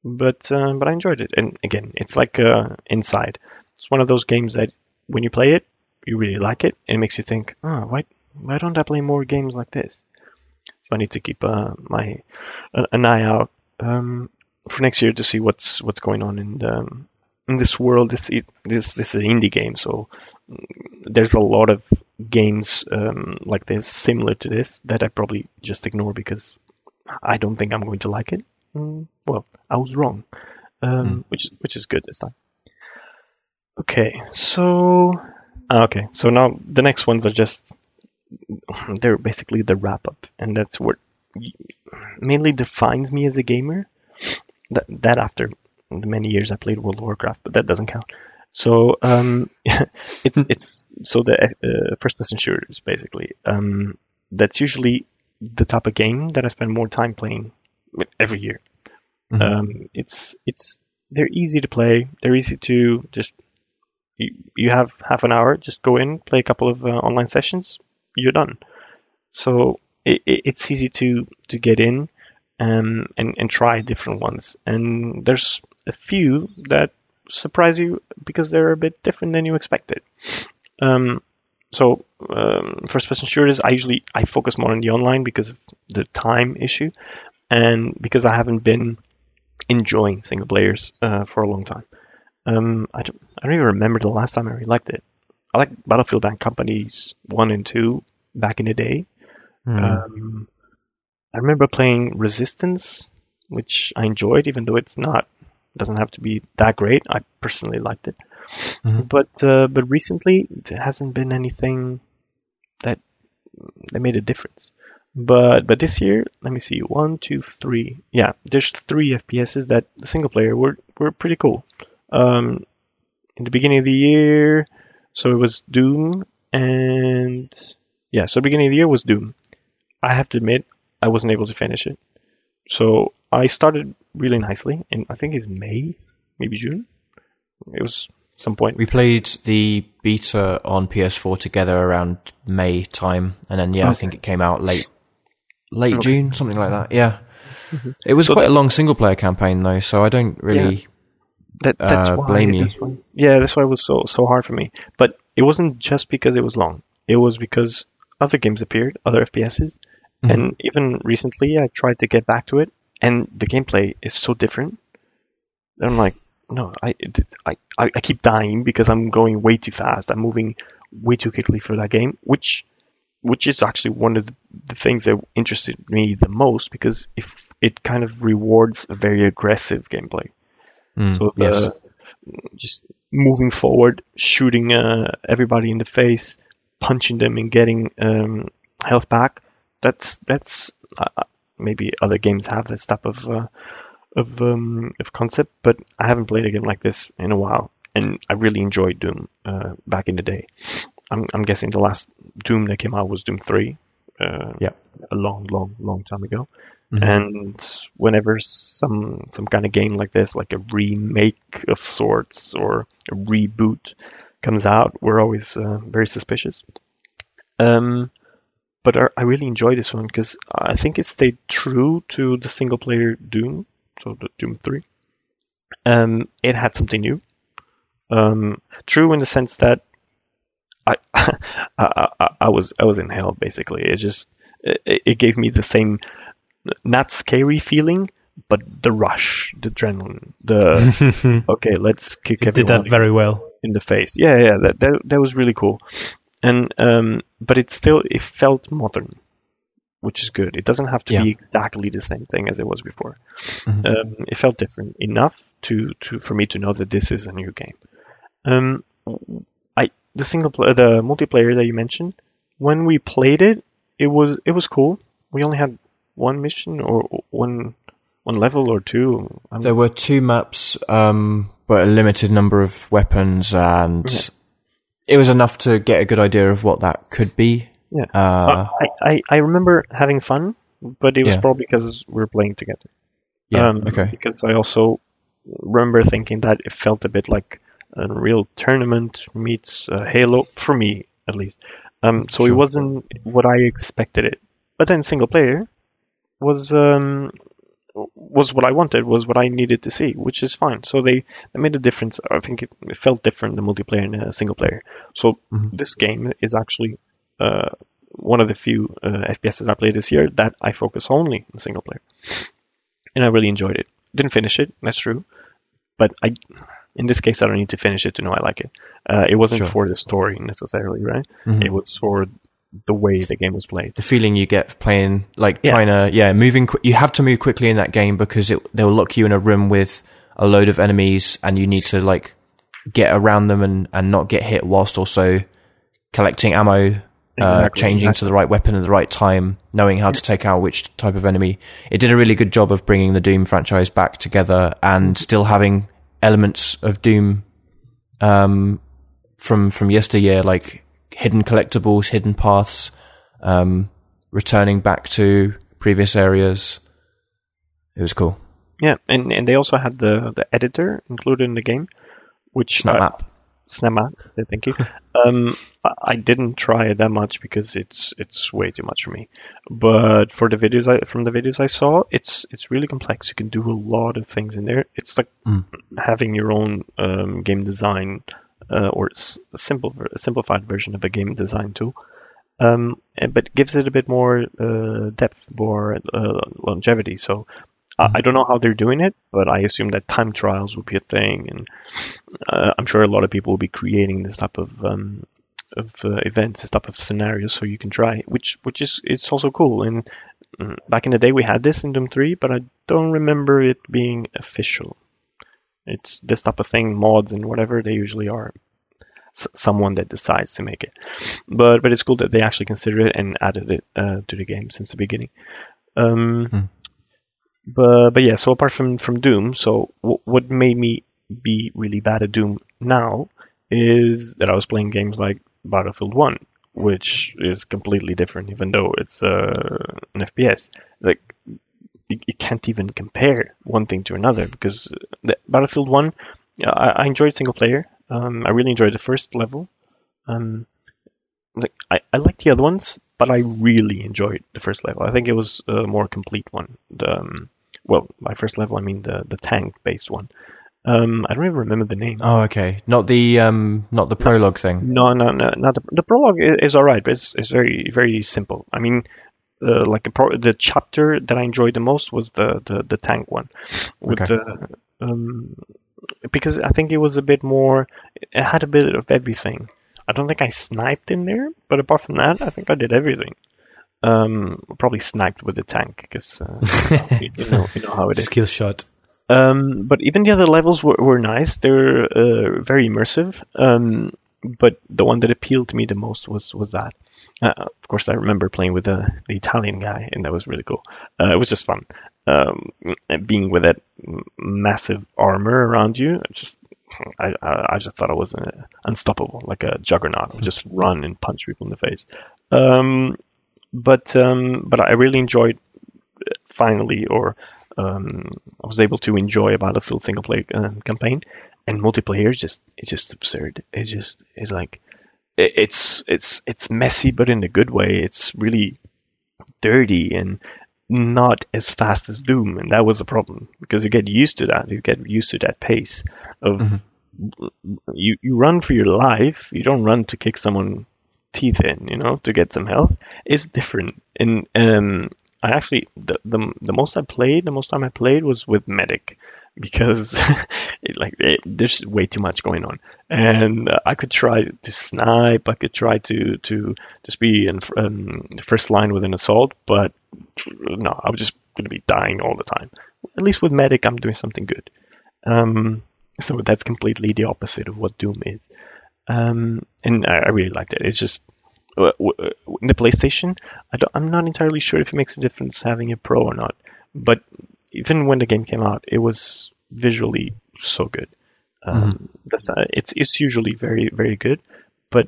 But uh, but I enjoyed it. And again, it's like uh, Inside. It's one of those games that when you play it, you really like it, and it makes you think, oh, why why don't I play more games like this? So I need to keep uh, my an, an eye out um, for next year to see what's what's going on in um, in this world. This it, this this is an indie game, so there's a lot of games um, like this, similar to this, that I probably just ignore because I don't think I'm going to like it. Mm, well, I was wrong, um, which which is good this time. Okay, so ah, okay, so now the next ones are just they're basically the wrap up, and that's what mainly defines me as a gamer. That that after the many years I played World of Warcraft, but that doesn't count. So um, <laughs> it, it so the uh, first person shooters basically um, that's usually the type of game that I spend more time playing every year. Mhm. Um, it's it's they're easy to play. They're easy to just you, you have half an hour, just go in, play a couple of uh, online sessions, you're done. So it, it, it's easy to to get in um, and and try different ones. And there's a few that surprise you because they're a bit different than you expected. Um, so um, first person shooters, I usually I focus more on the online because of the time issue, and because I haven't been enjoying single players uh, for a long time. Um, I don't I don't even remember the last time I really liked it. I like Battlefield Bad Companies one and two back in the day. Hmm. Um, I remember playing Resistance, which I enjoyed, even though it's not doesn't have to be that great. I personally liked it, Mhm. but uh, but recently there hasn't been anything that that made a difference. But but this year, let me see, one, two, three. Yeah, there's three FPSs that single player were were pretty cool. Um, in the beginning of the year, so it was Doom and yeah, so beginning of the year was Doom. I have to admit, I wasn't able to finish it. So I started really nicely, and I think it's May, maybe June. It was some point. We played the beta on PS4 together around May time, and then yeah, I think it came out late, late Okay. June, something like that. Yeah, it was So quite that- a long single player campaign though, so I don't really. That, that's uh, why, blame you. why- yeah, that's why it was so so hard for me. But it wasn't just because it was long. It was because other games appeared, other FPSs, Mhm. and even recently I tried to get back to it, and the gameplay is so different. I'm like, no, I, I I I keep dying because I'm going way too fast. I'm moving way too quickly for that game, which which is actually one of the, the things that interested me the most because if it kind of rewards a very aggressive gameplay. Mm, So the, yes. just moving forward, shooting uh, everybody in the face, punching them, and getting um, health back. That's that's uh, uh, maybe other games have this type of uh, of um, of concept, but I haven't played a game like this in a while, and I really enjoyed Doom uh, back in the day. I'm, I'm guessing the last Doom that came out was Doom Three. Uh, Yeah. a long, long, long time ago. Mhm. And whenever some some kind of game like this, like a remake of sorts or a reboot, comes out, we're always uh, very suspicious. Um, but I, I really enjoy this one because I think it stayed true to the single player Doom, so the Doom Three. Um, it had something new. Um, true in the sense that I, <laughs> I, I was I was in hell basically. It just it, it gave me the same not scary feeling, but the rush, the adrenaline, the <laughs> okay, let's kick It did that very well. in the face. Yeah, yeah, that that, that was really cool. And um, but it still it felt modern, which is good. It doesn't have to Yeah. be exactly the same thing as it was before. Mhm. Um, it felt different enough to to for me to know that this is a new game. Um, I the single player, the multiplayer that you mentioned, when we played it, it was it was cool. We only had one mission or one one level or two. I'm- There were two maps, um, but a limited number of weapons, and it was enough to get a good idea of what that could be. Yeah. Uh, I, I, I remember having fun, but it was Yeah. probably because we were playing together. yeah. Um, okay. Because I also remember thinking that it felt a bit like Unreal Tournament meets uh, Halo, for me at least. Um, so it wasn't what I expected it. But then single player was um, was what I wanted, was what I needed to see, which is fine. So they, they made a difference. I think it, it felt different the multiplayer and uh, single player. So Mhm. this game is actually uh, one of the few uh, FPSs I played this year that I focus only on single player, and I really enjoyed it. Didn't finish it, that's true, but I, in this case, I don't need to finish it to know I like it. Uh, it wasn't Sure. for the story necessarily, right? Mhm. It was for the way the game was played. the feeling you get playing, like Yeah. trying to, yeah, moving. Qu- you have to move quickly in that game because it they'll lock you in a room with a load of enemies, and you need to like get around them and and not get hit, whilst also collecting ammo, uh, Exactly, changing exactly. to the right weapon at the right time, knowing how to take out which type of enemy. It did a really good job of bringing the Doom franchise back together and still having elements of Doom um, from from yesteryear, like hidden collectibles, hidden paths, um, returning back to previous areas. It was cool. Yeah, and, and they also had the, the editor included in the game, which Snap uh, map. Snapmap, thank you. <laughs> um, I- I didn't try it that much because it's it's way too much for me. But for the videos I, from the videos I saw, it's it's really complex. You can do a lot of things in there. It's like Mm. having your own um, game design uh, or simple a simplified version of a game design tool. Um, and- but gives it a bit more uh, depth, more uh, longevity. So I I don't know how they're doing it, but I assume that time trials will be a thing, and uh, I'm sure a lot of people will be creating this type of um, of uh, events, this type of scenarios, so you can try, which which is it's also cool. And mm, back in the day, we had this in Doom Three, but I don't remember it being official. It's this type of thing, mods and whatever they usually are. S- someone that decides to make it, but but it's cool that they actually considered it and added it uh, to the game since the beginning. Um, Hmm. But but yeah, so apart from from Doom, so w- what made me be really bad at Doom now is that I was playing games like Battlefield One, which is completely different, even though it's uh, an FPS. Like you, can't even compare one thing to another because the Battlefield One, I, I enjoyed single player. Um, I really enjoyed the first level. Um, like I, I liked the other ones, but I really enjoyed the first level. I think it was a more complete one. The, um, well, my first level, I mean the the tank based one. Um, I don't even remember the name. Oh, okay. Not the um, not the prologue thing. No, no, no, not the, the prologue i- is all right, but it's, it's very very simple. I mean, uh, like a pro, the chapter that I enjoyed the most was the the, the tank one, with Okay. the um, because I think it was a bit more. It had a bit of everything. I don't think I sniped in there, but apart from that, I think I did everything. Um, probably sniped with the tank because uh, you, you <laughs> know you know how it is. Skill shot. Um, but even the other levels were, were nice. They're uh, very immersive. Um, but the one that appealed to me the most was was that. Uh, of course, I remember playing with the, the Italian guy, and that was really cool. Uh, it was just fun. Um, being with that massive armor around you, it's just I, I just thought I was uh, unstoppable, like a juggernaut. I would just run and punch people in the face. Um, but um, but I really enjoyed uh, finally, or um, I was able to enjoy a Battlefield single player um, campaign, and multiplayer is just it's just absurd. It's just it's like it's it's it's messy, but in a good way. It's really dirty and not as fast as Doom, and that was the problem because you get used to that. You get used to that pace of Mhm. you you run for your life. You don't run to kick someone teeth in, you know, to get some health It's different. And um, I actually the, the the most I played, the most time I played was with medic because <laughs> it, like it, there's way too much going on, and uh, I could try to snipe, I could try to to just be in um, the first line with an assault, but no, I was just gonna be dying all the time. At least with medic, I'm doing something good. Um, so that's completely the opposite of what Doom is. Um, and I, I really liked it. It's just uh, uh, in the PlayStation, I am not entirely sure if it makes a difference having a Pro or not. But even when the game came out, it was visually so good. Um, mm-hmm. It's it's usually very very good, but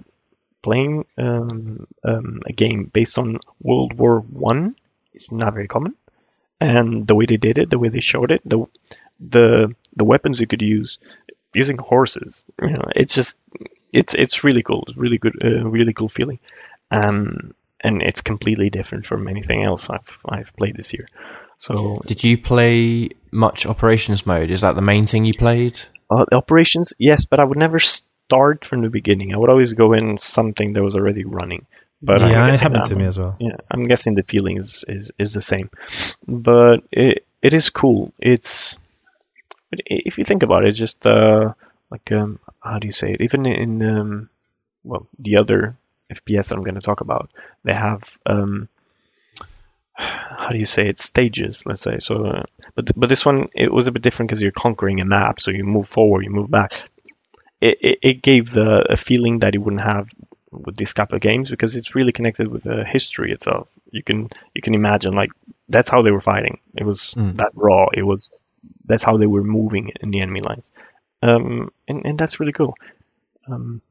playing um, um, a game based on World War One is not very common. And the way they did it, the way they showed it, the the the weapons you could use using horses, you know, it's just it's it's really cool. It's really good, uh, really cool feeling. Um, and it's completely different from anything else I've I've played this year. So, did you play much operations mode? Is that the main thing you played? Uh, operations, yes, but I would never start from the beginning. I would always go in something that was already running. But yeah, it happened to me as well. Yeah, I'm guessing the feeling is, is, is the same, but it it is cool. It's if you think about it, it's just uh, like um, how do you say it? Even in um, well, the other FPS that I'm going to talk about, they have um, how do you say it? Stages, let's say. So, uh, but but this one it was a bit different because you're conquering a map, so you move forward, you move back. It, it, it gave the a feeling that you wouldn't have with these couple of games because it's really connected with the history itself. You can you can imagine like that's how they were fighting. It was mm. that raw. It was that's how they were moving in the enemy lines, um, and and that's really cool. Um,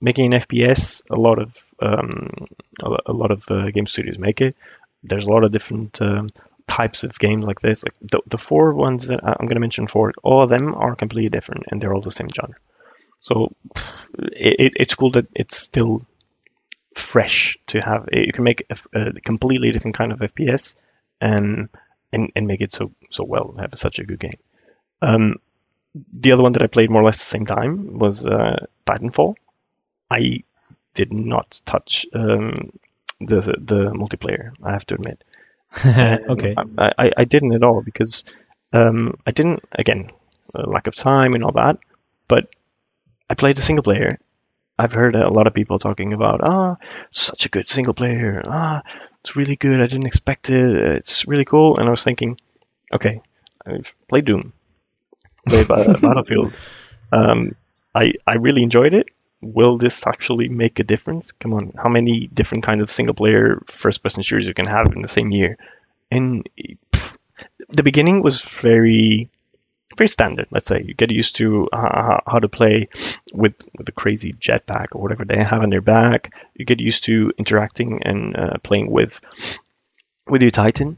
making an FPS, a lot of um, a, lot of uh, game studios make it. There's a lot of different um, types of games like this. Like the, the four ones that I'm going to mention for all of them are completely different, and they're all the same genre. So it, it's cool that it's still fresh to have. You can make a, a completely different kind of FPS and and, and make it so so well. Have such a good game. Um, the other one that I played more or less the same time was uh, Titanfall. I did not touch um, the the multiplayer. I have to admit. <laughs> okay. I, I, I, didn't at all because um, I didn't again lack of time and all that. But I played the single player. I've heard a lot of people talking about ah, oh, such a good single player. Ah, it's really good. I didn't expect it. It's really cool. And I was thinking, okay, I've played Doom, played <laughs> Battlefield. Um, I I really enjoyed it. Will this actually make a difference? Come on, how many different kind of single player first person shooters you can have in the same year? And pff, the beginning was very very standard. Let's say you get used to uh, how to play with, with the crazy jetpack or whatever they have on their back. You get used to interacting and uh, playing with with your Titan.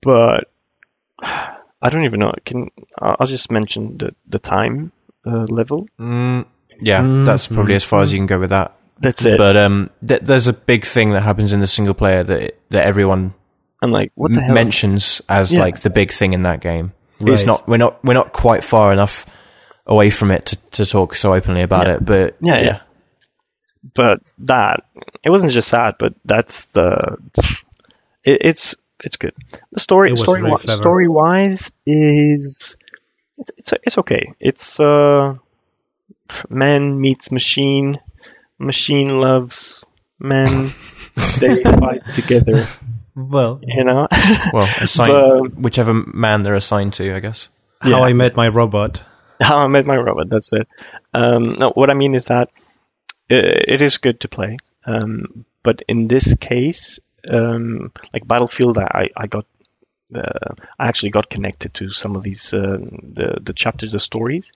But <sighs> I don't even know. Can I'll just mention the the time uh, level. Mm, yeah, mm, that's probably mm, as far as you can go with that. That's it. But um, th- there's a big thing that happens in the single player that that everyone and like what the hell? mentions as yeah. like the big thing in that game. Right. It's not we're not we're not quite far enough away from it to, to talk so openly about yeah. it. But yeah, yeah, yeah. But that it wasn't just that, but that's the it, it's it's good. The story story really story wise is it's it's okay. It's uh man meets machine, machine loves man. they fight together. Well, you know, well, <laughs> assign, but, whichever man they're assigned to, I guess. How yeah. I Met My Robot. How I Met My Robot. That's it. Um, no, what I mean is that it, it is good to play, um, but in this case, um, like Battlefield, I, I got uh, I actually got connected to some of these uh, the the chapters, the stories.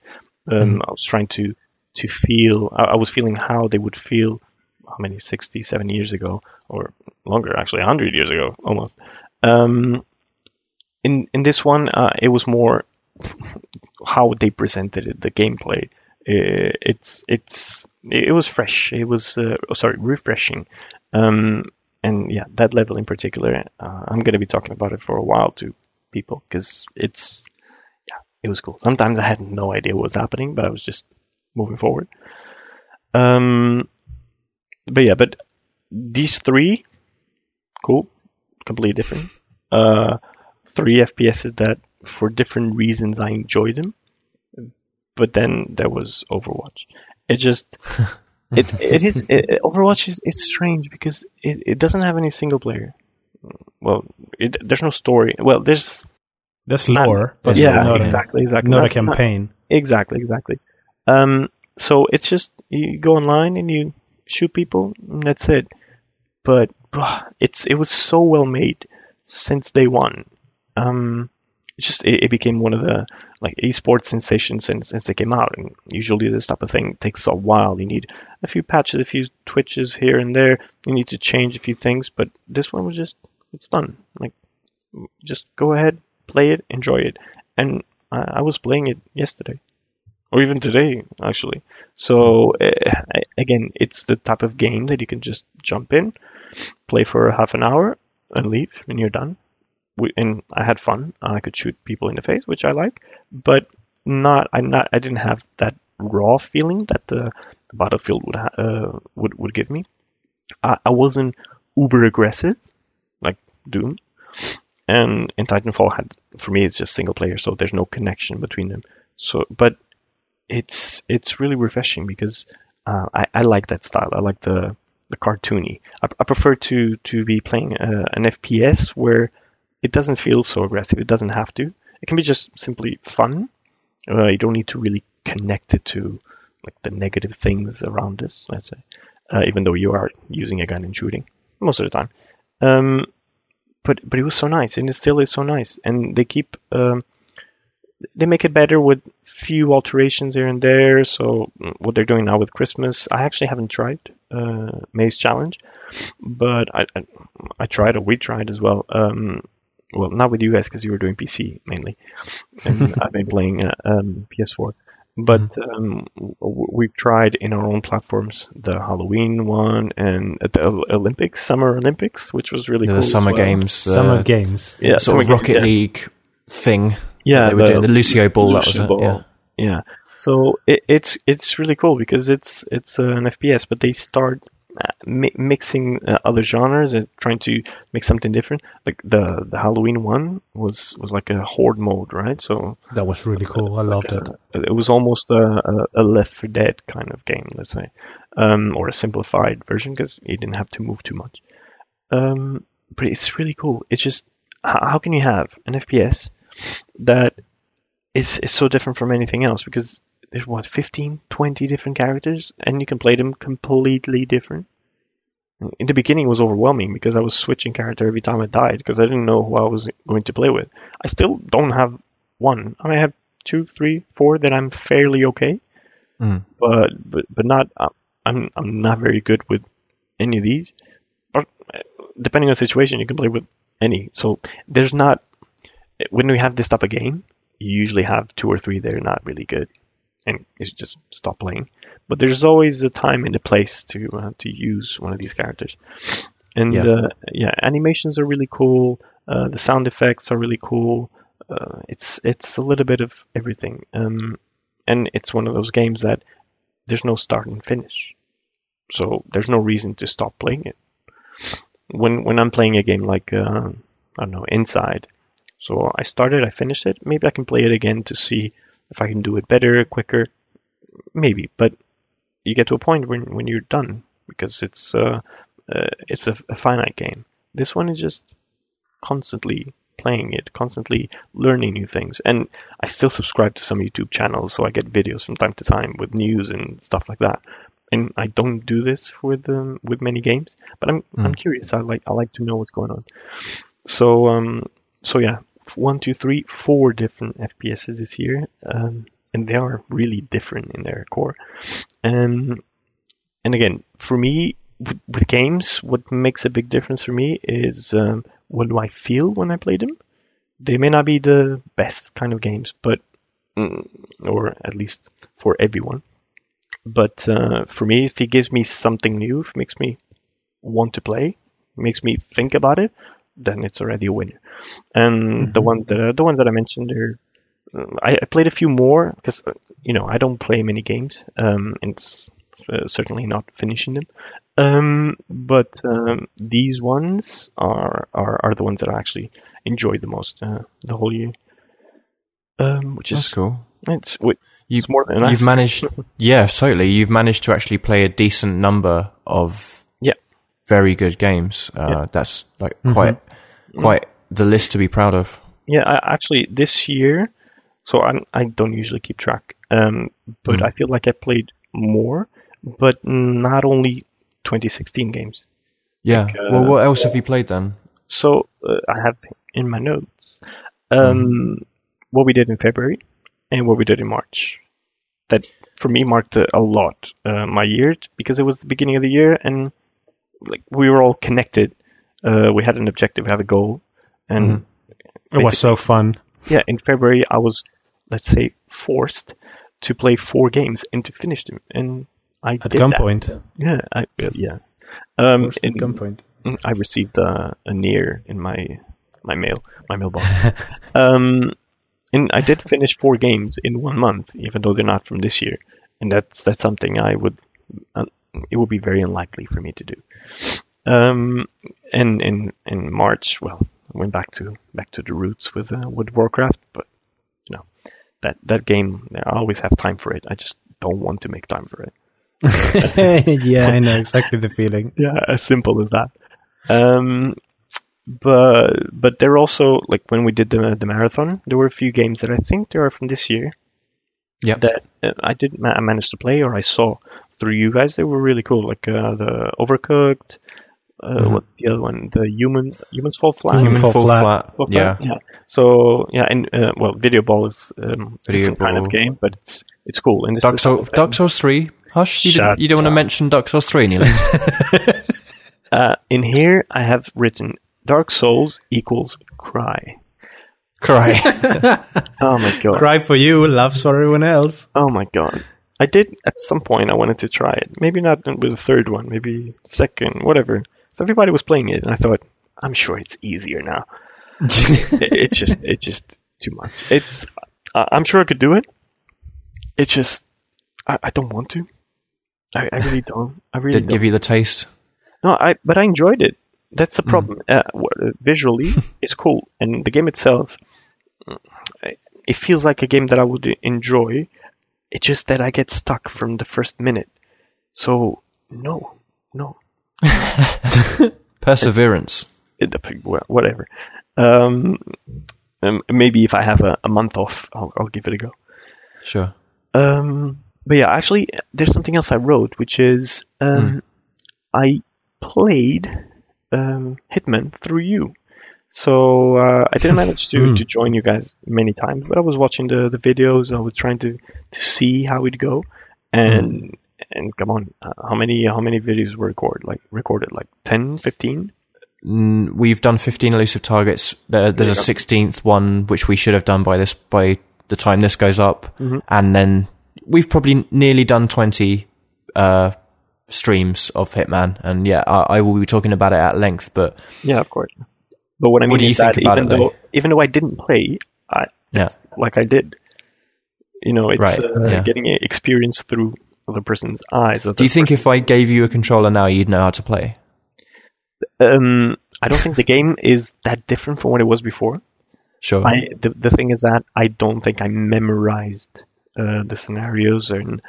Um, mm. I was trying to to feel. I, I, was feeling how they would feel. How many? 60, 70 years ago, or longer, actually, hundred years ago, almost. Um, in in this one, uh, it was more <laughs> how they presented it, the gameplay. Uh, it's it's it was fresh. It was uh, oh, sorry, refreshing. Um, and yeah, that level in particular, uh, I'm going to be talking about it for a while to people because it's it was cool. Sometimes I had no idea what was happening, but I was just moving forward. Um, but yeah, but these three, cool, completely different. Uh, three FPSs that, for different reasons, I enjoy them. But then there was Overwatch. It just, <laughs> it it is it, Overwatch is it's strange because it, it doesn't have any single player. Well, it, there's no story. Well, there's That's lore, but yeah, not, exactly, a, exactly. not a Not- not- campaign. Exactly, exactly. Um, so it's just you go online and you shoot people, and that's it. But ah, it's it was so well made since day one. Um, it's just it, it became one of the like esports sensations since since they came out. And usually this type of thing takes a while. You need a few patches, a few twitches here and there. You need to change a few things, but this one was just it's done. Like just go ahead, play it, enjoy it. And I, I was playing it yesterday, or even today, actually. So uh, I- again, it's the type of game that you can just jump in, play for half an hour, and leave, and you're done. We, and I had fun. I could shoot people in the face, which I like, but not. I not. I didn't have that raw feeling that the, the Battlefield would ha- uh, would would give me. I, I wasn't uber aggressive like Doom, and in Titanfall had for me it's just single player, so there's no connection between them. So, but it's it's really refreshing because uh, I I like that style. I like the the cartoony. I, I prefer to to be playing uh, an FPS where it doesn't feel so aggressive. It doesn't have to. It can be just simply fun. Uh, you don't need to really connect it to like the negative things around us. Let's say, uh, even though you are using a gun and shooting most of the time. Um, but but it was so nice, and it still is so nice. And they keep um, they make it better with few alterations here and there. So mm, what they're doing now with Christmas, I actually haven't tried uh, Mei's Challenge, but I, I I tried or we tried as well. Um, well, not with you guys because you were doing PC mainly, and <laughs> I've been playing uh, um, PS4. But um, we've tried in our own platforms the Halloween one and the Olympics, Summer Olympics, which was really the cool. as Summer well. Games, uh, Summer games. Yeah, sort Summer of Games, Rocket yeah. League thing. Yeah, they were doing the Lucio Ball. that was Lucio it. Yeah. Yeah. So it, it's it's really cool because it's it's uh, an FPS, but they start mi- mixing uh, other genres and trying to make something different. Like the the Halloween one was was like a horde mode, right? So That was really cool. I loved it. it was almost a, a, Left 4 Dead kind of game, let's say, um, or a simplified version because you didn't have to move too much. Um, but it's really cool. It's just how, how can you have an FPS that is is so different from anything else? Because there's what 15, 20 different characters, and you can play them completely different. In the beginning, it was overwhelming because I was switching character every time I died because I didn't know who I was going to play with. I still don't have one. I have two, three, four that I'm fairly okay, Mm. but but but not. uh, I'm I'm not very good with any of these. But uh, depending on the situation, you can play with any. So there's not when we have this type of game, you usually have two or three that are not really good, and you should just stop playing. But there's always a time and a place to uh, to use one of these characters. And Yeah. uh, yeah, animations are really cool. Uh, the sound effects are really cool. Uh, it's it's a little bit of everything. Um, and it's one of those games that there's no start and finish. So there's no reason to stop playing it. When when I'm playing a game like uh, I don't know Inside, so I started, I finished it. Maybe I can play it again to see if I can do it better, quicker. Maybe, but you get to a point when when you're done because it's uh, uh it's a, a finite game. This one is just constantly playing it, constantly learning new things. And I still subscribe to some YouTube channels, so I get videos from time to time with news and stuff like that. And I don't do this with um, with many games, but I'm I'm curious. I like I like to know what's going on. So um so yeah, one, two, three, four different FPSs this year, um, and they are really different in their core. And and again, for me, with, with games, what makes a big difference for me is um, what do I feel when I play them. They may not be the best kind of games, but mm, or at least for everyone. But uh, for me, if it gives me something new, if it makes me want to play, makes me think about it, then it's already a winner. And the one that the one that I mentioned there, uh, I, I played a few more because uh, you know I don't play many games. Um, and it's uh, certainly not finishing them. Um, but um, these ones are, are are the ones that I actually enjoyed the most uh, the whole year. Um, which That's is cool. it's, You, it's more than you've managed, yeah, totally. You've managed to actually play a decent number of Yeah. very good games. Uh, Yeah. That's like quite, quite the list to be proud of. Yeah, I, actually, this year, so I I don't usually keep track, um, but Mm. I feel like I played more, but not only 2016 games. Yeah. Like, uh, well, what else have you played then? So uh, I have in my notes um, what we did in February and what we did in March. That for me marked a, a lot uh, my year because it was the beginning of the year and like we were all connected. Uh, we had an objective, we had a goal, and Mhm. It was so fun. yeah, in February I was, let's say, forced to play four games and to finish them, and I At did that. gunpoint. Yeah, I, uh, yeah. Um, Forced at in- gunpoint. I received uh, a near in my my mail, my mailbox. <laughs> um, and I did finish four games in one month, even though they're not from this year, and that's that's something I would uh, it would be very unlikely for me to do. Um, and in in March, well, I went back to back to the roots with uh, with Warcraft, but you know that that game, I always have time for it. I just don't want to make time for it. <laughs> yeah, I know exactly the feeling. <laughs> yeah, as simple as that. Um, but but they're also like when we did the the marathon, there were a few games that I think they are from this year Yep. that uh, I did ma- I managed to play or I saw through you guys. They were really cool, like uh, the Overcooked. Uh. What the other one? The human humans fall flat. Human Human Fall Fall Flat. Flat. Fall Yeah. Flat? yeah. So yeah, and uh, well, Video Ball is um, a Video different kind of game, but it's it's cool. And Dark, is Soul, Dark Souls 3. Hush, you, didn't, you don't want to mention Dark Souls 3 in your list. Uh, in here, I have written Dark Souls equals cry. Cry. <laughs> Oh my god. Cry for you, love for everyone else. Oh my god. I did at some point I wanted to try it. Maybe not with the third one, maybe second, whatever. So everybody was playing it and I thought, I'm sure it's easier now. <laughs> it, it just it's just too much. It I I'm sure I could do it. It's just I, I don't want to. I, I really don't. I really Didn't don't. give you the taste. No, I but I enjoyed it. That's Hmm. the problem. Uh, visually, <laughs> it's cool, and the game itself, mm, it feels like a game that I would enjoy. It's just that I get stuck from the first minute. So no, no, <laughs> Perseverance. whatever. Um, um, maybe if I have a, a month off, I'll, I'll give it a go. Sure. Um, but yeah, actually, there's something else I wrote, which is um, I played um, Hitman through you. So uh, I didn't manage to, Hmm. to join you guys many times, but I was watching the, the videos. I was trying to, to see how it'd go, and and come on, uh, how many how many videos were recorded? Like recorded like 10, 15? Mm, We've done 15 elusive targets. There, there's a 16th one, which we should have done by this, by the time this goes up. Mhm. And then we've probably nearly done 20, uh, streams of Hitman. And yeah, I, I will be talking about it at length, but Yeah, of course. But what I mean What do you think about even it, though though? even though I didn't play, I Yeah. like I did. You know, it's Right, uh, yeah. getting experience through other person's eyes. do you think if I gave you a controller now, you'd know how to play? Um, I don't think the game is that different from what it was before. Sure. I the, the thing is that I don't think I memorized uh, the scenarios and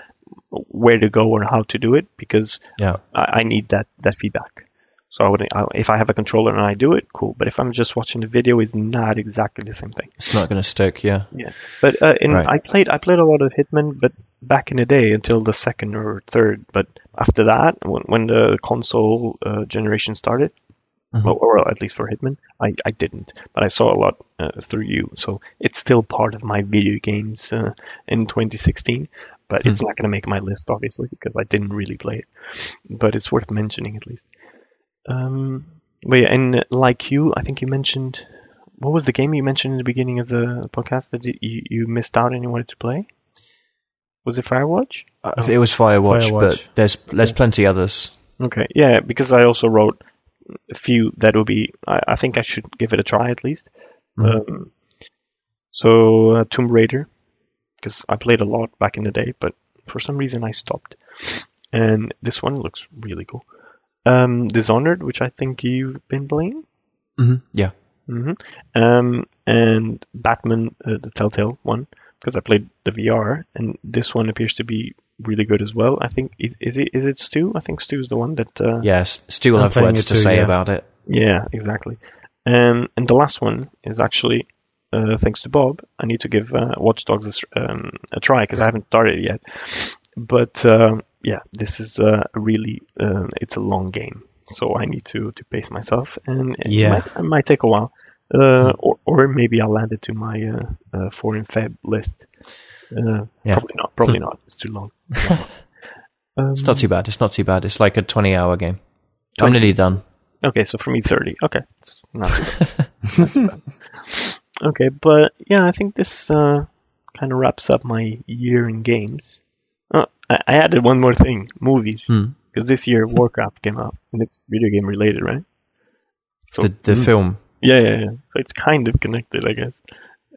where to go or how to do it because yeah. I, I need that that feedback. So I would, I, if I have a controller and I do it, cool. But if I'm just watching the video, it's not exactly the same thing. It's not going to stick, yeah. Yeah, but uh, in, Right. I played I played a lot of Hitman, but back in the day until the second or third. But after that, when, when the console uh, generation started, Mhm. or, or at least for Hitman, I, I didn't. But I saw a lot uh, through you, so it's still part of my video games uh, in 2016. But it's not going to make my list, obviously, because I didn't really play it. But it's worth mentioning at least. Um, but yeah, and uh, like you, I think you mentioned what was the game you mentioned in the beginning of the podcast that you, you missed out and you wanted to play? Was it Firewatch? Uh, It was Firewatch, Firewatch. but there's there's plenty others. Okay, yeah, because I also wrote a few that will be. I, I think I should give it a try at least. Mhm. Um, so uh, Tomb Raider, because I played a lot back in the day, but for some reason I stopped. and this one looks really cool. Um, Dishonored, which I think you've been playing. hmm Yeah. hmm Um, and Batman, uh, the Telltale one, because I played the VR, and this one appears to be really good as well. I think is, is it is it Stu? I think Stu's the one that. Uh, Yes. Stu will have words to too, say yeah. about it. Yeah, exactly. Um, and the last one is actually, uh, thanks to Bob, I need to give uh, Watch Dogs a, s- um, a try because I haven't started it yet. But um, yeah, this is uh, really, uh, it's a long game, so I need to to pace myself, and it Yeah. might, it might take a while. Uh, or, or maybe I'll add it to my uh, uh, foreign Feb list. Uh, Yeah. Probably not. Probably not. It's too long. <laughs> um, It's not too bad. It's not too bad. It's like a 20 hour game. I'm nearly done. Okay, so for me, 30. Okay, it's not too bad. <laughs> Not too bad. okay, but yeah, I think this uh, kind of wraps up my year in games. Oh, I, I added one more thing movies. Hmm. Because this year Warcraft came out, and it's video game related, right? So, The, the mm, film. Yeah, yeah, yeah. So it's kind of connected, I guess.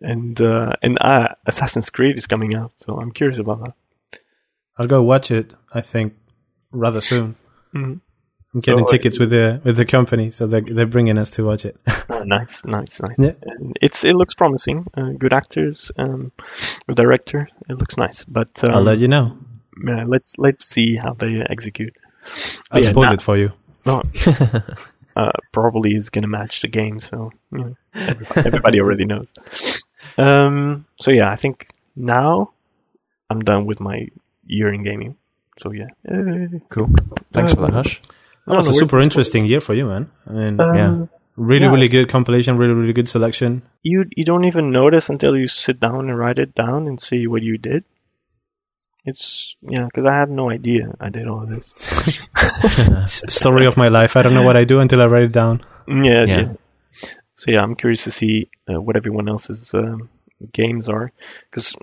And uh, and uh, Assassin's Creed is coming out, so I'm curious about that. I'll go watch it. I think rather soon. Mhm. I'm getting So, tickets with the with the company, so they're they're bringing us to watch it. <laughs> Oh, nice, nice, nice. Yeah. And it's it looks promising. Uh, good actors, um, director. It looks nice, but um, I'll let you know. yeah, let's let's see how they execute. I'll yeah, spoil nah. it for you. No, <laughs> uh, probably is gonna match the game, so you know, everybody, everybody already knows. Um, so yeah, I think now I'm done with my year in gaming. So yeah, uh, Cool. Thanks for that, Hush. That was a super interesting year for you, man. I mean, uh, Yeah. really, yeah. really good compilation, really, really good selection. You you don't even notice until you sit down and write it down and see what you did. It's yeah, because I had no idea I did all this. <laughs> Story of my life. I don't know what I do until I write it down. Yeah, Yeah. yeah. So yeah, I'm curious to see uh, what everyone else's um, games are because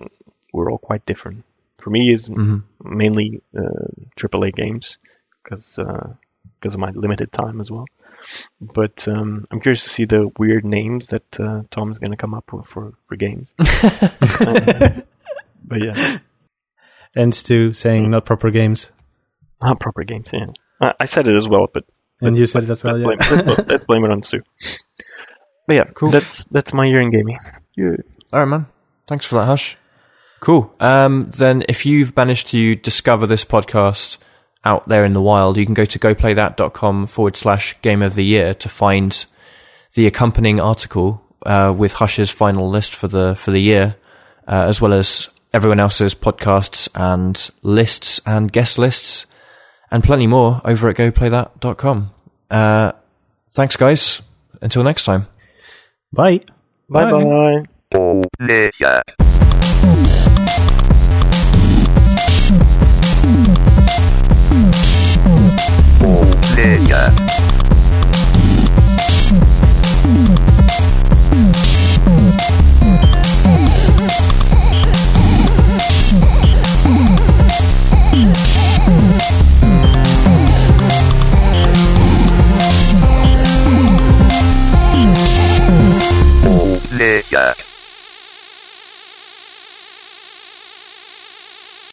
we're all quite different. For me, is hmm mainly uh, AAA games because because of my limited time as well. But um, I'm curious to see the weird names that uh, Tom's going to come up with for for games. Um, <laughs> <laughs> but yeah, And to saying not proper games. not proper games. Yeah, I, I said it as well, but And you said it as well, let's, yeah. blame, let's, let's blame it on Sue. But yeah, Cool. That's that's my year in gaming. Yeah. All right, man. Thanks for that, Hush. Cool. Um, then if you've managed to discover this podcast out there in the wild, you can go to goplaythat.com forward slash game of the year to find the accompanying article, uh, with Hush's final list for the, for the year, uh, as well as everyone else's podcasts and lists and guest lists and plenty more over at goplaythat.com. Uh, thanks guys. Until next time. Bye. Bye bye. Player. Player. Player.